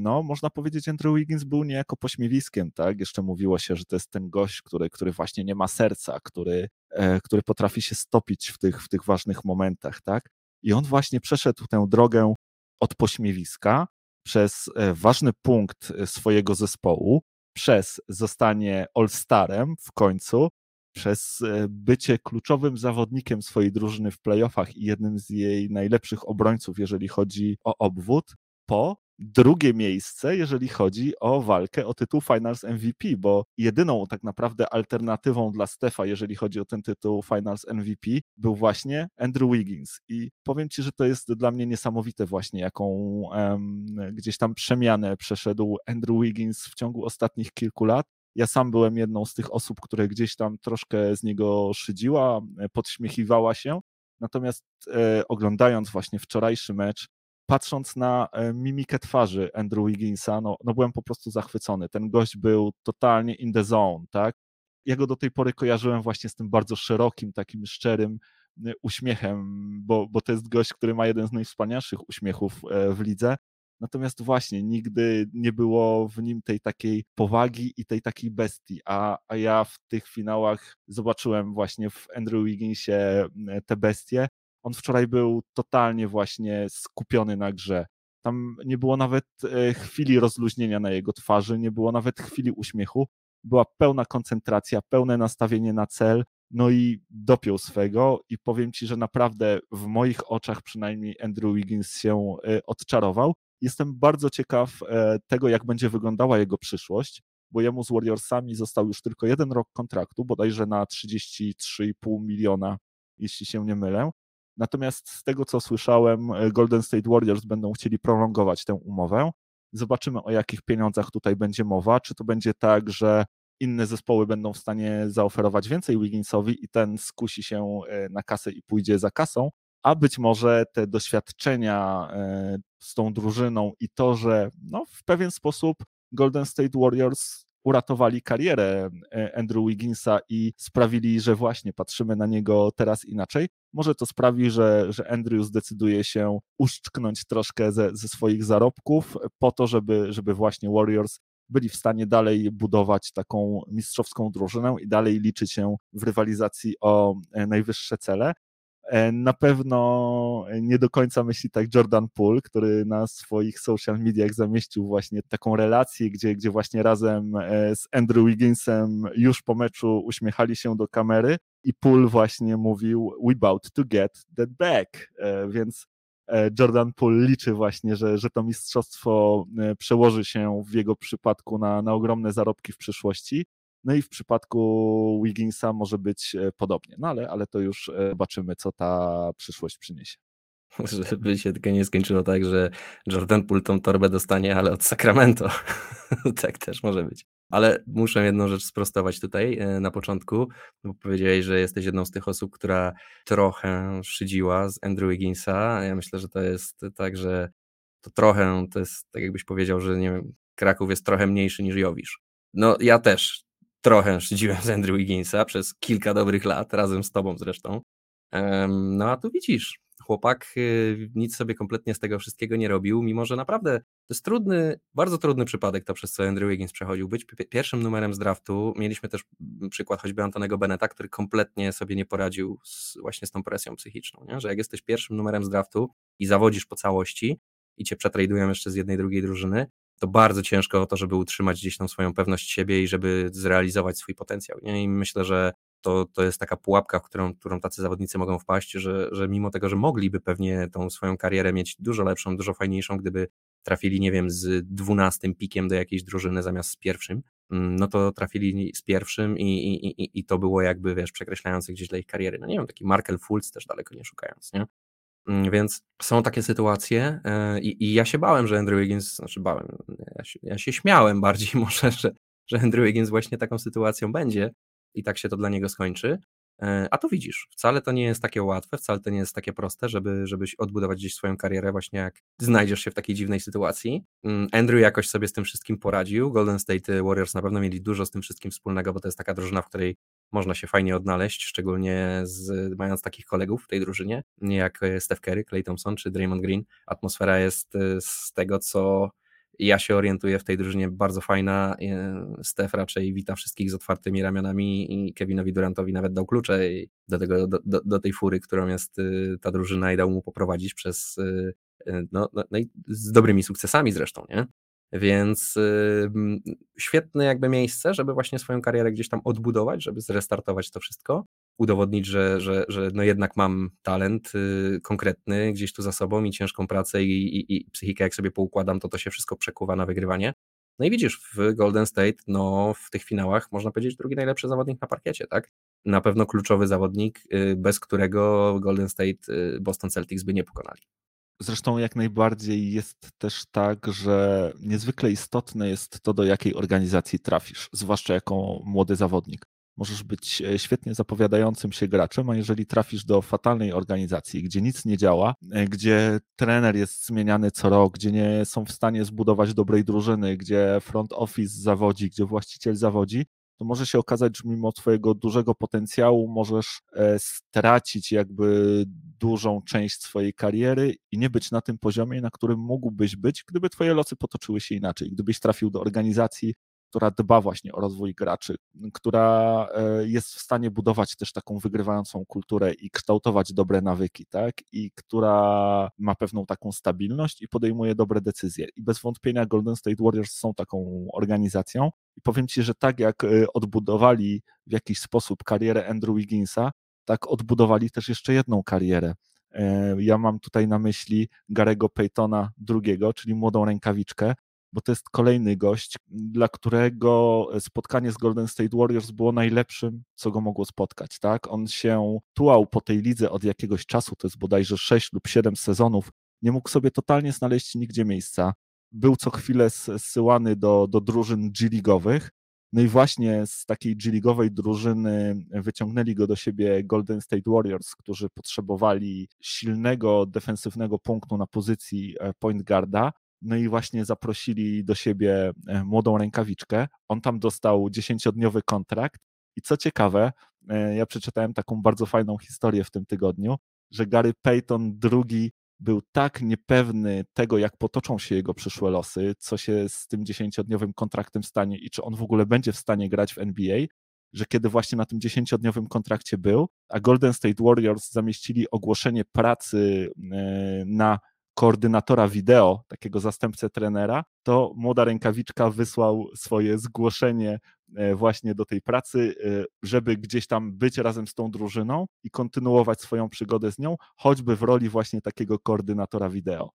no można powiedzieć, Andrew Wiggins był niejako pośmiewiskiem, tak? Jeszcze mówiło się, że to jest ten gość, który, który właśnie nie ma serca, który, e, który potrafi się stopić w tych, w tych ważnych momentach, tak? I on właśnie przeszedł tę drogę od pośmiewiska przez e, ważny punkt e, swojego zespołu, przez zostanie All-Starem w końcu, przez e, bycie kluczowym zawodnikiem swojej drużyny w playoffach i jednym z jej najlepszych obrońców, jeżeli chodzi o obwód, po drugie miejsce, jeżeli chodzi o walkę o tytuł Finals MVP, bo jedyną tak naprawdę alternatywą dla Stefa, jeżeli chodzi o ten tytuł Finals MVP, był właśnie Andrew Wiggins. I powiem Ci, że to jest dla mnie niesamowite właśnie, jaką gdzieś tam przemianę przeszedł Andrew Wiggins w ciągu ostatnich kilku lat. Ja sam byłem jedną z tych osób, które gdzieś tam troszkę z niego szydziła, podśmiechiwała się. Natomiast e, oglądając właśnie wczorajszy mecz, patrząc na e, mimikę twarzy Andrew Wigginsa, no, no byłem po prostu zachwycony. Ten gość był totalnie in the zone, tak? Ja go do tej pory kojarzyłem właśnie z tym bardzo szerokim, takim szczerym e, uśmiechem, bo, bo to jest gość, który ma jeden z najwspanialszych uśmiechów e, w lidze. Natomiast właśnie nigdy nie było w nim tej takiej powagi i tej takiej bestii, a, a ja w tych finałach zobaczyłem właśnie w Andrew Wigginsie te bestie on wczoraj był totalnie właśnie skupiony na grze. Tam nie było nawet e, chwili rozluźnienia na jego twarzy, nie było nawet chwili uśmiechu. Była pełna koncentracja, pełne nastawienie na cel, no i dopiął swego i powiem Ci, że naprawdę w moich oczach przynajmniej Andrew Wiggins się e, odczarował. Jestem bardzo ciekaw e, tego, jak będzie wyglądała jego przyszłość, bo jemu z Warriorsami został już tylko jeden rok kontraktu, bodajże na 33,5 miliona, jeśli się nie mylę. Natomiast z tego, co słyszałem, e, Golden State Warriors będą chcieli prolongować tę umowę. Zobaczymy, o jakich pieniądzach tutaj będzie mowa. Czy to będzie tak, że inne zespoły będą w stanie zaoferować więcej Wigginsowi i ten skusi się e, na kasę i pójdzie za kasą, a być może te doświadczenia e, z tą drużyną i to, że no, w pewien sposób Golden State Warriors uratowali karierę Andrew Wigginsa i sprawili, że właśnie patrzymy na niego teraz inaczej. Może to sprawi, że, że Andrew zdecyduje się uszczknąć troszkę ze, ze swoich zarobków po to, żeby, żeby właśnie Warriors byli w stanie dalej budować taką mistrzowską drużynę i dalej liczyć się w rywalizacji o e, najwyższe cele. E, na pewno nie do końca myśli tak Jordan Poole, który na swoich social mediach zamieścił właśnie taką relację, gdzie, gdzie właśnie razem e, z Andrew Wigginsem już po meczu uśmiechali się do kamery i Poole właśnie mówił we about to get that back, e, więc Jordan Poole liczy właśnie, że, że to mistrzostwo przełoży się w jego przypadku na, na ogromne zarobki w przyszłości. No i w przypadku Wigginsa może być e, podobnie, no ale, ale to już e, zobaczymy, co ta przyszłość przyniesie. Żeby się tylko nie skończyło tak, że Jordan Poole tą torbę dostanie, ale od Sacramento. [LAUGHS] tak też może być. Ale muszę jedną rzecz sprostować tutaj e, na początku, bo powiedziałeś, że jesteś jedną z tych osób, która trochę szydziła z Andrew Wigginsa. Ja myślę, że to jest tak, że to trochę, to jest tak jakbyś powiedział, że nie wiem, Kraków jest trochę mniejszy niż Jowisz. No ja też trochę szydziłem z Andrew Wigginsa przez kilka dobrych lat, razem z tobą zresztą. No a tu widzisz, chłopak y, nic sobie kompletnie z tego wszystkiego nie robił, mimo że naprawdę to jest trudny, bardzo trudny przypadek to, przez co Andrew Wiggins przechodził. Być pierwszym numerem z draftu, mieliśmy też przykład choćby Antonego Beneta, który kompletnie sobie nie poradził z, właśnie z tą presją psychiczną, nie? że jak jesteś pierwszym numerem z draftu i zawodzisz po całości i cię przetradują jeszcze z jednej, drugiej drużyny, to bardzo ciężko o to, żeby utrzymać gdzieś tą swoją pewność siebie i żeby zrealizować swój potencjał. Nie? I myślę, że to, to jest taka pułapka, w którą, którą tacy zawodnicy mogą wpaść, że, że mimo tego, że mogliby pewnie tą swoją karierę mieć dużo lepszą, dużo fajniejszą, gdyby trafili, nie wiem, z dwunastym pikiem do jakiejś drużyny zamiast z pierwszym, mm, no to trafili z pierwszym i, i, i, i to było jakby, wiesz, przekreślające gdzieś dla ich kariery. No nie wiem, taki Markel Fultz też daleko nie szukając, nie? Mm, więc są takie sytuacje e, i, i, ja się bałem, że Andrew Wiggins, znaczy bałem, ja się, ja się śmiałem bardziej [LAUGHS] może, że, że Andrew Wiggins właśnie taką sytuacją będzie i tak się to dla niego skończy. E, a to widzisz, wcale to nie jest takie łatwe, wcale to nie jest takie proste, żeby, żebyś odbudować gdzieś swoją karierę, właśnie jak znajdziesz się w takiej dziwnej sytuacji. Mm, Andrew jakoś sobie z tym wszystkim poradził. Golden State Warriors na pewno mieli dużo z tym wszystkim wspólnego, bo to jest taka drużyna, w której można się fajnie odnaleźć, szczególnie z, mając takich kolegów w tej drużynie, jak e, Steph Curry, Clay Thompson czy Draymond Green. Atmosfera jest e, z tego, co ja się orientuję w tej drużynie bardzo fajna. E, Steph raczej wita wszystkich z otwartymi ramionami i Kevinowi Durantowi nawet dał klucze do, tego, do, do, do tej fury, którą jest ta drużyna i dał mu poprowadzić przez no, no, no i z dobrymi sukcesami zresztą, nie? Więc świetne jakby miejsce, żeby właśnie swoją karierę gdzieś tam odbudować, żeby zrestartować to wszystko, udowodnić, że, że, że no jednak mam talent yy, konkretny gdzieś tu za sobą i ciężką pracę i, i, i psychikę jak sobie poukładam, to to się wszystko przekuwa na wygrywanie. No i widzisz, w Golden State, no w tych finałach można powiedzieć drugi najlepszy zawodnik na parkiecie, tak? Na pewno kluczowy zawodnik, y, bez którego Golden State y, Boston Celtics by nie pokonali. Zresztą jak najbardziej jest też tak, że niezwykle istotne jest to, do jakiej organizacji trafisz, zwłaszcza jako młody zawodnik. Możesz być e, świetnie zapowiadającym się graczem, a jeżeli trafisz do fatalnej organizacji, gdzie nic nie działa, e, gdzie trener jest zmieniany co rok, gdzie nie są w stanie zbudować dobrej drużyny, gdzie front office zawodzi, gdzie właściciel zawodzi, to może się okazać, że mimo Twojego dużego potencjału możesz e, stracić jakby dużą część swojej kariery i nie być na tym poziomie, na którym mógłbyś być, gdyby Twoje losy potoczyły się inaczej, gdybyś trafił do organizacji, która dba właśnie o rozwój graczy, która e, jest w stanie budować też taką wygrywającą kulturę i kształtować dobre nawyki, tak? I która ma pewną taką stabilność i podejmuje dobre decyzje. I bez wątpienia Golden State Warriors są taką organizacją. I powiem Ci, że tak jak e, odbudowali w jakiś sposób karierę Andrew Wigginsa, tak odbudowali też jeszcze jedną karierę. E, ja mam tutaj na myśli Garego Paytona II, czyli młodą rękawiczkę, bo to jest kolejny gość, dla którego spotkanie z Golden State Warriors było najlepszym, co go mogło spotkać. Tak? On się tułał po tej lidze od jakiegoś czasu, to jest bodajże 6 lub 7 sezonów, nie mógł sobie totalnie znaleźć nigdzie miejsca. Był co chwilę zsyłany do, do drużyn G-ligowych, no i właśnie z takiej G-ligowej drużyny wyciągnęli go do siebie Golden State Warriors, którzy potrzebowali silnego defensywnego punktu na pozycji e, point guarda. No i właśnie zaprosili do siebie e, młodą rękawiczkę. On tam dostał dziesięciodniowy kontrakt. I co ciekawe, e, ja przeczytałem taką bardzo fajną historię w tym tygodniu, że Gary Payton II był tak niepewny tego, jak potoczą się jego przyszłe losy, co się z tym dziesięciodniowym kontraktem stanie i czy on w ogóle będzie w stanie grać w NBA, że kiedy właśnie na tym dziesięciodniowym kontrakcie był, a Golden State Warriors zamieścili ogłoszenie pracy e, na koordynatora wideo, takiego zastępcę trenera, to młoda rękawiczka wysłał swoje zgłoszenie e, właśnie do tej pracy, e, żeby gdzieś tam być razem z tą drużyną i kontynuować swoją przygodę z nią, choćby w roli właśnie takiego koordynatora wideo.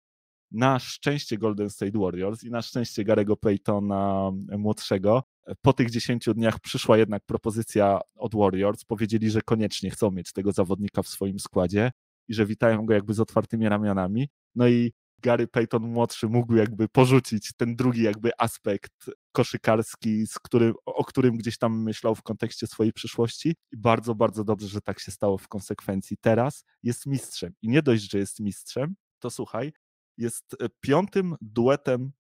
Na szczęście Golden State Warriors i na szczęście Garego Paytona młodszego, po tych 10 dniach przyszła jednak propozycja od Warriors. Powiedzieli, że koniecznie chcą mieć tego zawodnika w swoim składzie i że witają go jakby z otwartymi ramionami. No i Gary Payton młodszy mógł jakby porzucić ten drugi jakby aspekt koszykarski, z którym, o którym gdzieś tam myślał w kontekście swojej przyszłości i bardzo, bardzo dobrze, że tak się stało w konsekwencji. Teraz jest mistrzem i nie dość, że jest mistrzem, to słuchaj, jest e, piątym duetem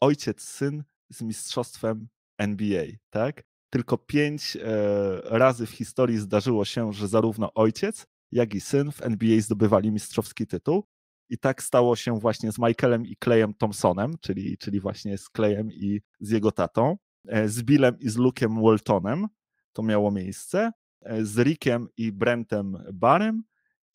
ojciec-syn z mistrzostwem NBA, tak? Tylko pięć e, razy w historii zdarzyło się, że zarówno ojciec, jak i syn w NBA zdobywali mistrzowski tytuł. I tak stało się właśnie z Michaelem i Clayem Thompsonem, czyli, czyli właśnie z Clayem i z jego tatą, e, z Billem i z Luke'em Waltonem, to miało miejsce, e, z Rickiem i Brentem Barem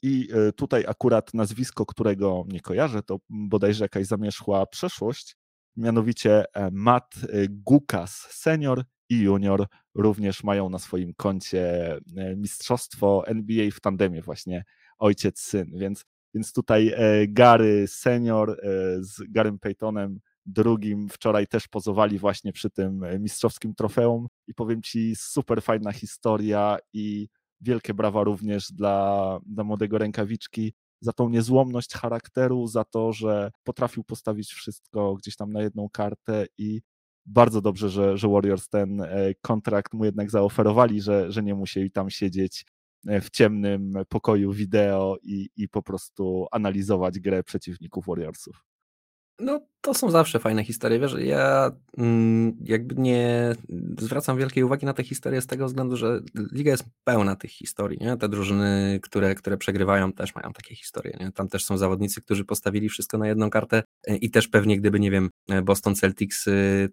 i e, tutaj akurat nazwisko, którego nie kojarzę, to bodajże jakaś zamierzchła przeszłość, mianowicie Matt Gukas senior i junior również mają na swoim koncie mistrzostwo NBA w tandemie właśnie ojciec-syn, więc więc tutaj e, Gary senior e, z Garym Paytonem drugim wczoraj też pozowali właśnie przy tym e, mistrzowskim trofeum. I powiem Ci, super fajna historia i wielkie brawa również dla, dla młodego rękawiczki za tą niezłomność charakteru, za to, że potrafił postawić wszystko gdzieś tam na jedną kartę i bardzo dobrze, że, że Warriors ten kontrakt mu jednak zaoferowali, że, że nie musieli tam siedzieć w ciemnym pokoju wideo i, i po prostu analizować grę przeciwników Warriorsów. No, to są zawsze fajne historie. Wiesz, ja mm, jakby nie zwracam wielkiej uwagi na te historie z tego względu, że liga jest pełna tych historii. Nie? Te drużyny, które, które przegrywają, też mają takie historie. Nie? Tam też są zawodnicy, którzy postawili wszystko na jedną kartę e, i też pewnie, gdyby, nie wiem, e, Boston Celtics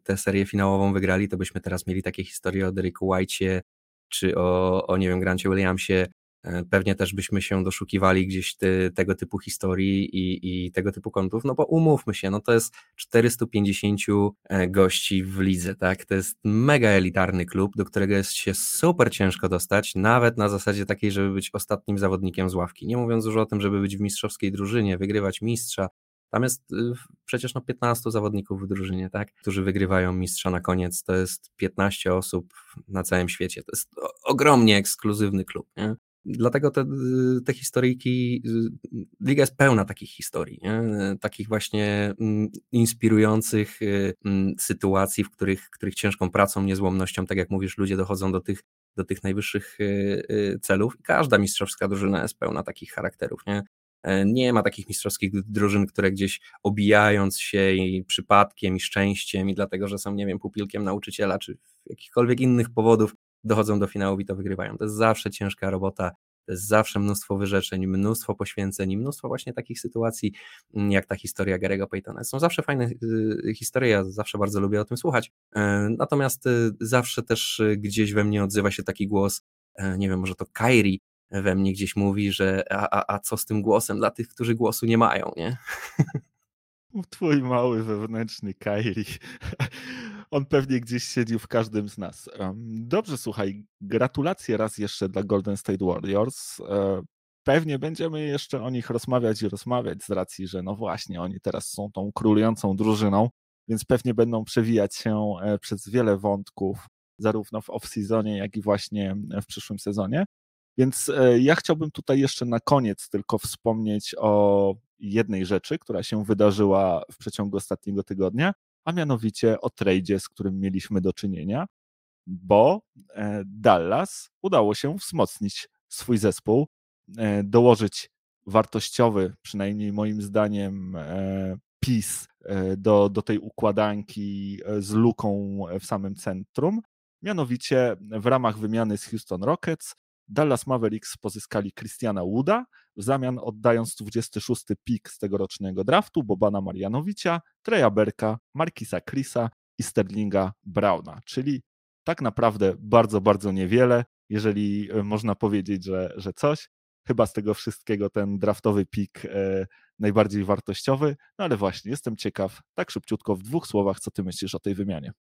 tę serię finałową wygrali, to byśmy teraz mieli takie historie o Dereku White'cie, czy o, o nie wiem, Grancie Williamsie, E, pewnie też byśmy się doszukiwali gdzieś tego typu historii i, i, tego typu kontów, no bo umówmy się, no to jest 450 e, gości w lidze, tak? To jest mega elitarny klub, do którego jest się super ciężko dostać, nawet na zasadzie takiej, żeby być ostatnim zawodnikiem z ławki. Nie mówiąc już o tym, żeby być w mistrzowskiej drużynie, wygrywać mistrza, tam jest y, przecież no 15 zawodników w drużynie, tak? którzy wygrywają mistrza na koniec. To jest 15 osób na całym świecie. To jest ogromnie ekskluzywny klub. Nie? Dlatego te, te historyjki, liga jest pełna takich historii, nie? takich właśnie mm, inspirujących y, mm, sytuacji, w których, których ciężką pracą, niezłomnością, tak jak mówisz, ludzie dochodzą do tych, do tych najwyższych y, y, celów. I każda mistrzowska drużyna jest pełna takich charakterów. Nie? E, nie ma takich mistrzowskich drużyn, które gdzieś obijając się i przypadkiem i szczęściem i dlatego, że są, nie wiem, pupilkiem nauczyciela czy jakichkolwiek innych powodów dochodzą do finału i to wygrywają. To jest zawsze ciężka robota, to jest zawsze mnóstwo wyrzeczeń, mnóstwo poświęceń, mnóstwo właśnie takich sytuacji, mm, jak ta historia Garego Paytona. Są zawsze fajne y, historie, ja zawsze bardzo lubię o tym słuchać, e, natomiast y, zawsze też y, gdzieś we mnie odzywa się taki głos, e, nie wiem, może to Kairi we mnie gdzieś mówi, że a, a, a co z tym głosem dla tych, którzy głosu nie mają, nie? Twój mały wewnętrzny Kairi. [LAUGHS] On pewnie gdzieś siedził w każdym z nas. Dobrze, słuchaj, gratulacje raz jeszcze dla Golden State Warriors. E, pewnie będziemy jeszcze o nich rozmawiać i rozmawiać z racji, że no właśnie, oni teraz są tą królującą drużyną, więc pewnie będą przewijać się e, przez wiele wątków, zarówno w off-seasonie, jak i właśnie w przyszłym sezonie. Więc e, ja chciałbym tutaj jeszcze na koniec tylko wspomnieć o jednej rzeczy, która się wydarzyła w przeciągu ostatniego tygodnia, a mianowicie o tradzie, z którym mieliśmy do czynienia, bo e, Dallas udało się wzmocnić swój zespół, e, dołożyć wartościowy, przynajmniej moim zdaniem, PiS do, do tej układanki z luką w samym centrum. Mianowicie w ramach wymiany z Houston Rockets Dallas Mavericks pozyskali Christiana Wooda, w zamian oddając 26 pik z tegorocznego draftu Bobana Marianowicza, Treya Berka, Markisa Chrisa i Sterlinga Browna, czyli tak naprawdę bardzo, bardzo niewiele, jeżeli e, można powiedzieć, że, że coś. Chyba z tego wszystkiego ten draftowy pik e, najbardziej wartościowy, no ale właśnie, jestem ciekaw, tak szybciutko w dwóch słowach, co ty myślisz o tej wymianie.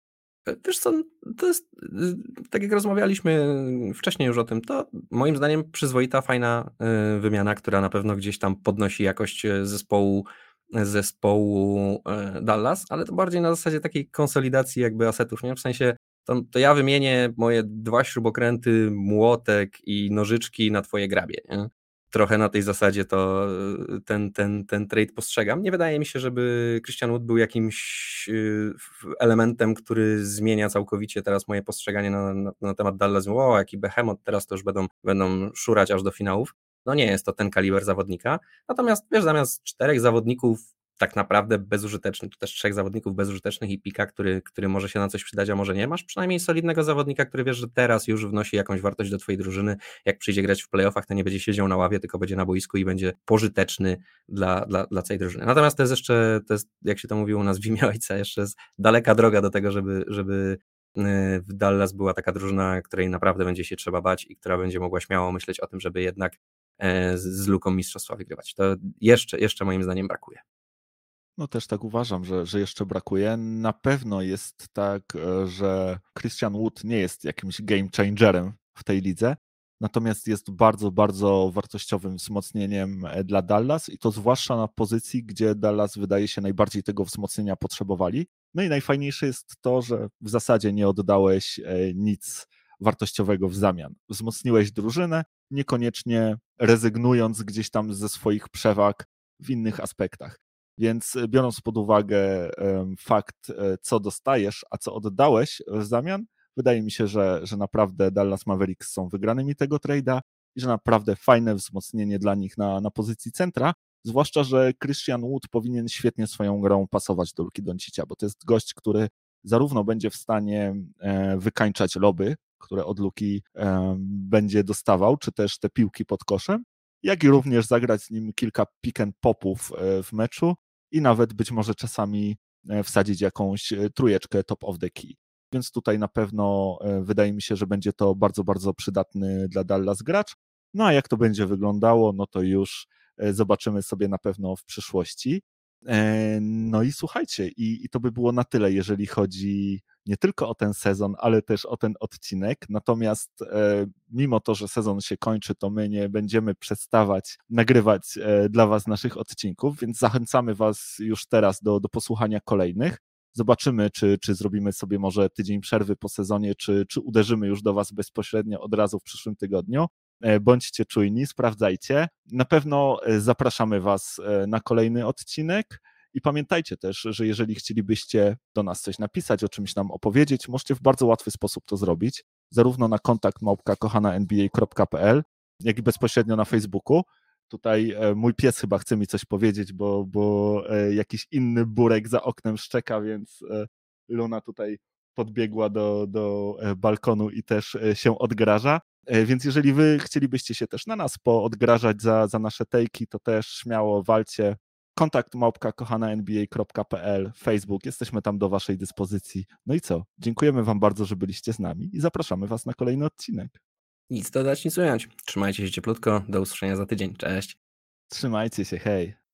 Wiesz co, to jest, y, tak jak rozmawialiśmy wcześniej już o tym, to moim zdaniem przyzwoita, fajna y, wymiana, która na pewno gdzieś tam podnosi jakość y, zespołu, zespołu Dallas, ale to bardziej na zasadzie takiej konsolidacji jakby asetów, nie? W sensie to, to ja wymienię moje dwa śrubokręty, młotek i nożyczki na twoje grabie, nie? Trochę na tej zasadzie to y, ten, ten, ten trade postrzegam. Nie wydaje mi się, żeby Christian Wood był jakimś y, elementem, który zmienia całkowicie teraz moje postrzeganie na, na, na temat Dallas. O, jaki behemoth, teraz to już będą, będą szurać aż do finałów. No nie jest to ten kaliber zawodnika. Natomiast wiesz, zamiast czterech zawodników tak naprawdę bezużyteczny, czy też trzech zawodników bezużytecznych i pika, który, który może się na coś przydać, a może nie. Masz przynajmniej solidnego zawodnika, który wiesz, że teraz już wnosi jakąś wartość do twojej drużyny. Jak przyjdzie grać w playoffach, to nie będzie siedział na ławie, tylko będzie na boisku i będzie pożyteczny dla, dla, dla całej drużyny. Natomiast to jest jeszcze, to jest, jak się to mówiło u nas w jeszcze jest daleka droga do tego, żeby, żeby y, w Dallas była taka drużyna, której naprawdę będzie się trzeba bać i która będzie mogła śmiało myśleć o tym, żeby jednak e, z luką mistrzostwa wygrywać. To jeszcze, jeszcze moim zdaniem brakuje. No też tak uważam, że, że jeszcze brakuje. Na pewno jest tak, e, że Christian Wood nie jest jakimś game changerem w tej lidze, natomiast jest bardzo, bardzo wartościowym wzmocnieniem e, dla Dallas i to zwłaszcza na pozycji, gdzie Dallas wydaje się najbardziej tego wzmocnienia potrzebowali. No i najfajniejsze jest to, że w zasadzie nie oddałeś e, nic wartościowego w zamian. Wzmocniłeś drużynę, niekoniecznie rezygnując gdzieś tam ze swoich przewag w innych aspektach. Więc e, biorąc pod uwagę fakt, e, co dostajesz, a co oddałeś w zamian, wydaje mi się, że, że naprawdę Dallas Mavericks są wygranymi tego trade'a i że naprawdę fajne wzmocnienie dla nich na, na pozycji centra, zwłaszcza, że Christian Wood powinien świetnie swoją grą pasować do Luki Doncicia, bo to jest gość, który zarówno będzie w stanie e, wykańczać loby, które od Luki będzie dostawał, czy też te piłki pod koszem, jak i również zagrać z nim kilka pick and popów w meczu, i nawet być może czasami e, wsadzić jakąś e, trójeczkę top of the key. Więc tutaj na pewno e, wydaje mi się, że będzie to bardzo, bardzo przydatny dla Dallas gracz. No a jak to będzie wyglądało, no to już zobaczymy sobie na pewno w przyszłości. No i słuchajcie, i, i to by było na tyle, jeżeli chodzi nie tylko o ten sezon, ale też o ten odcinek. Natomiast e, mimo to, że sezon się kończy, to my nie będziemy przestawać nagrywać e, dla Was naszych odcinków, więc zachęcamy Was już teraz do, do posłuchania kolejnych. Zobaczymy, czy, czy zrobimy sobie może tydzień przerwy po sezonie, czy, czy uderzymy już do Was bezpośrednio od razu w przyszłym tygodniu. E, bądźcie czujni, sprawdzajcie. Na pewno zapraszamy Was na kolejny odcinek. I pamiętajcie też, że jeżeli chcielibyście do nas coś napisać, o czymś nam opowiedzieć, możecie w bardzo łatwy sposób to zrobić, zarówno na kontakt małpka kochana.nba.pl, jak i bezpośrednio na Facebooku. Tutaj e, mój pies chyba chce mi coś powiedzieć, bo, bo e, jakiś inny burek za oknem szczeka, więc e, Luna tutaj podbiegła do, do balkonu i też się odgraża. Więc jeżeli wy chcielibyście się też na nas poodgrażać za, za nasze tejki, to też śmiało walcie kontakt małpka kochana.nba.pl, Facebook, jesteśmy tam do waszej dyspozycji. No i co? Dziękujemy wam bardzo, że byliście z nami i zapraszamy was na kolejny odcinek. Nic dodać, nic ująć. Trzymajcie się cieplutko, do usłyszenia za tydzień. Cześć. Trzymajcie się, hej.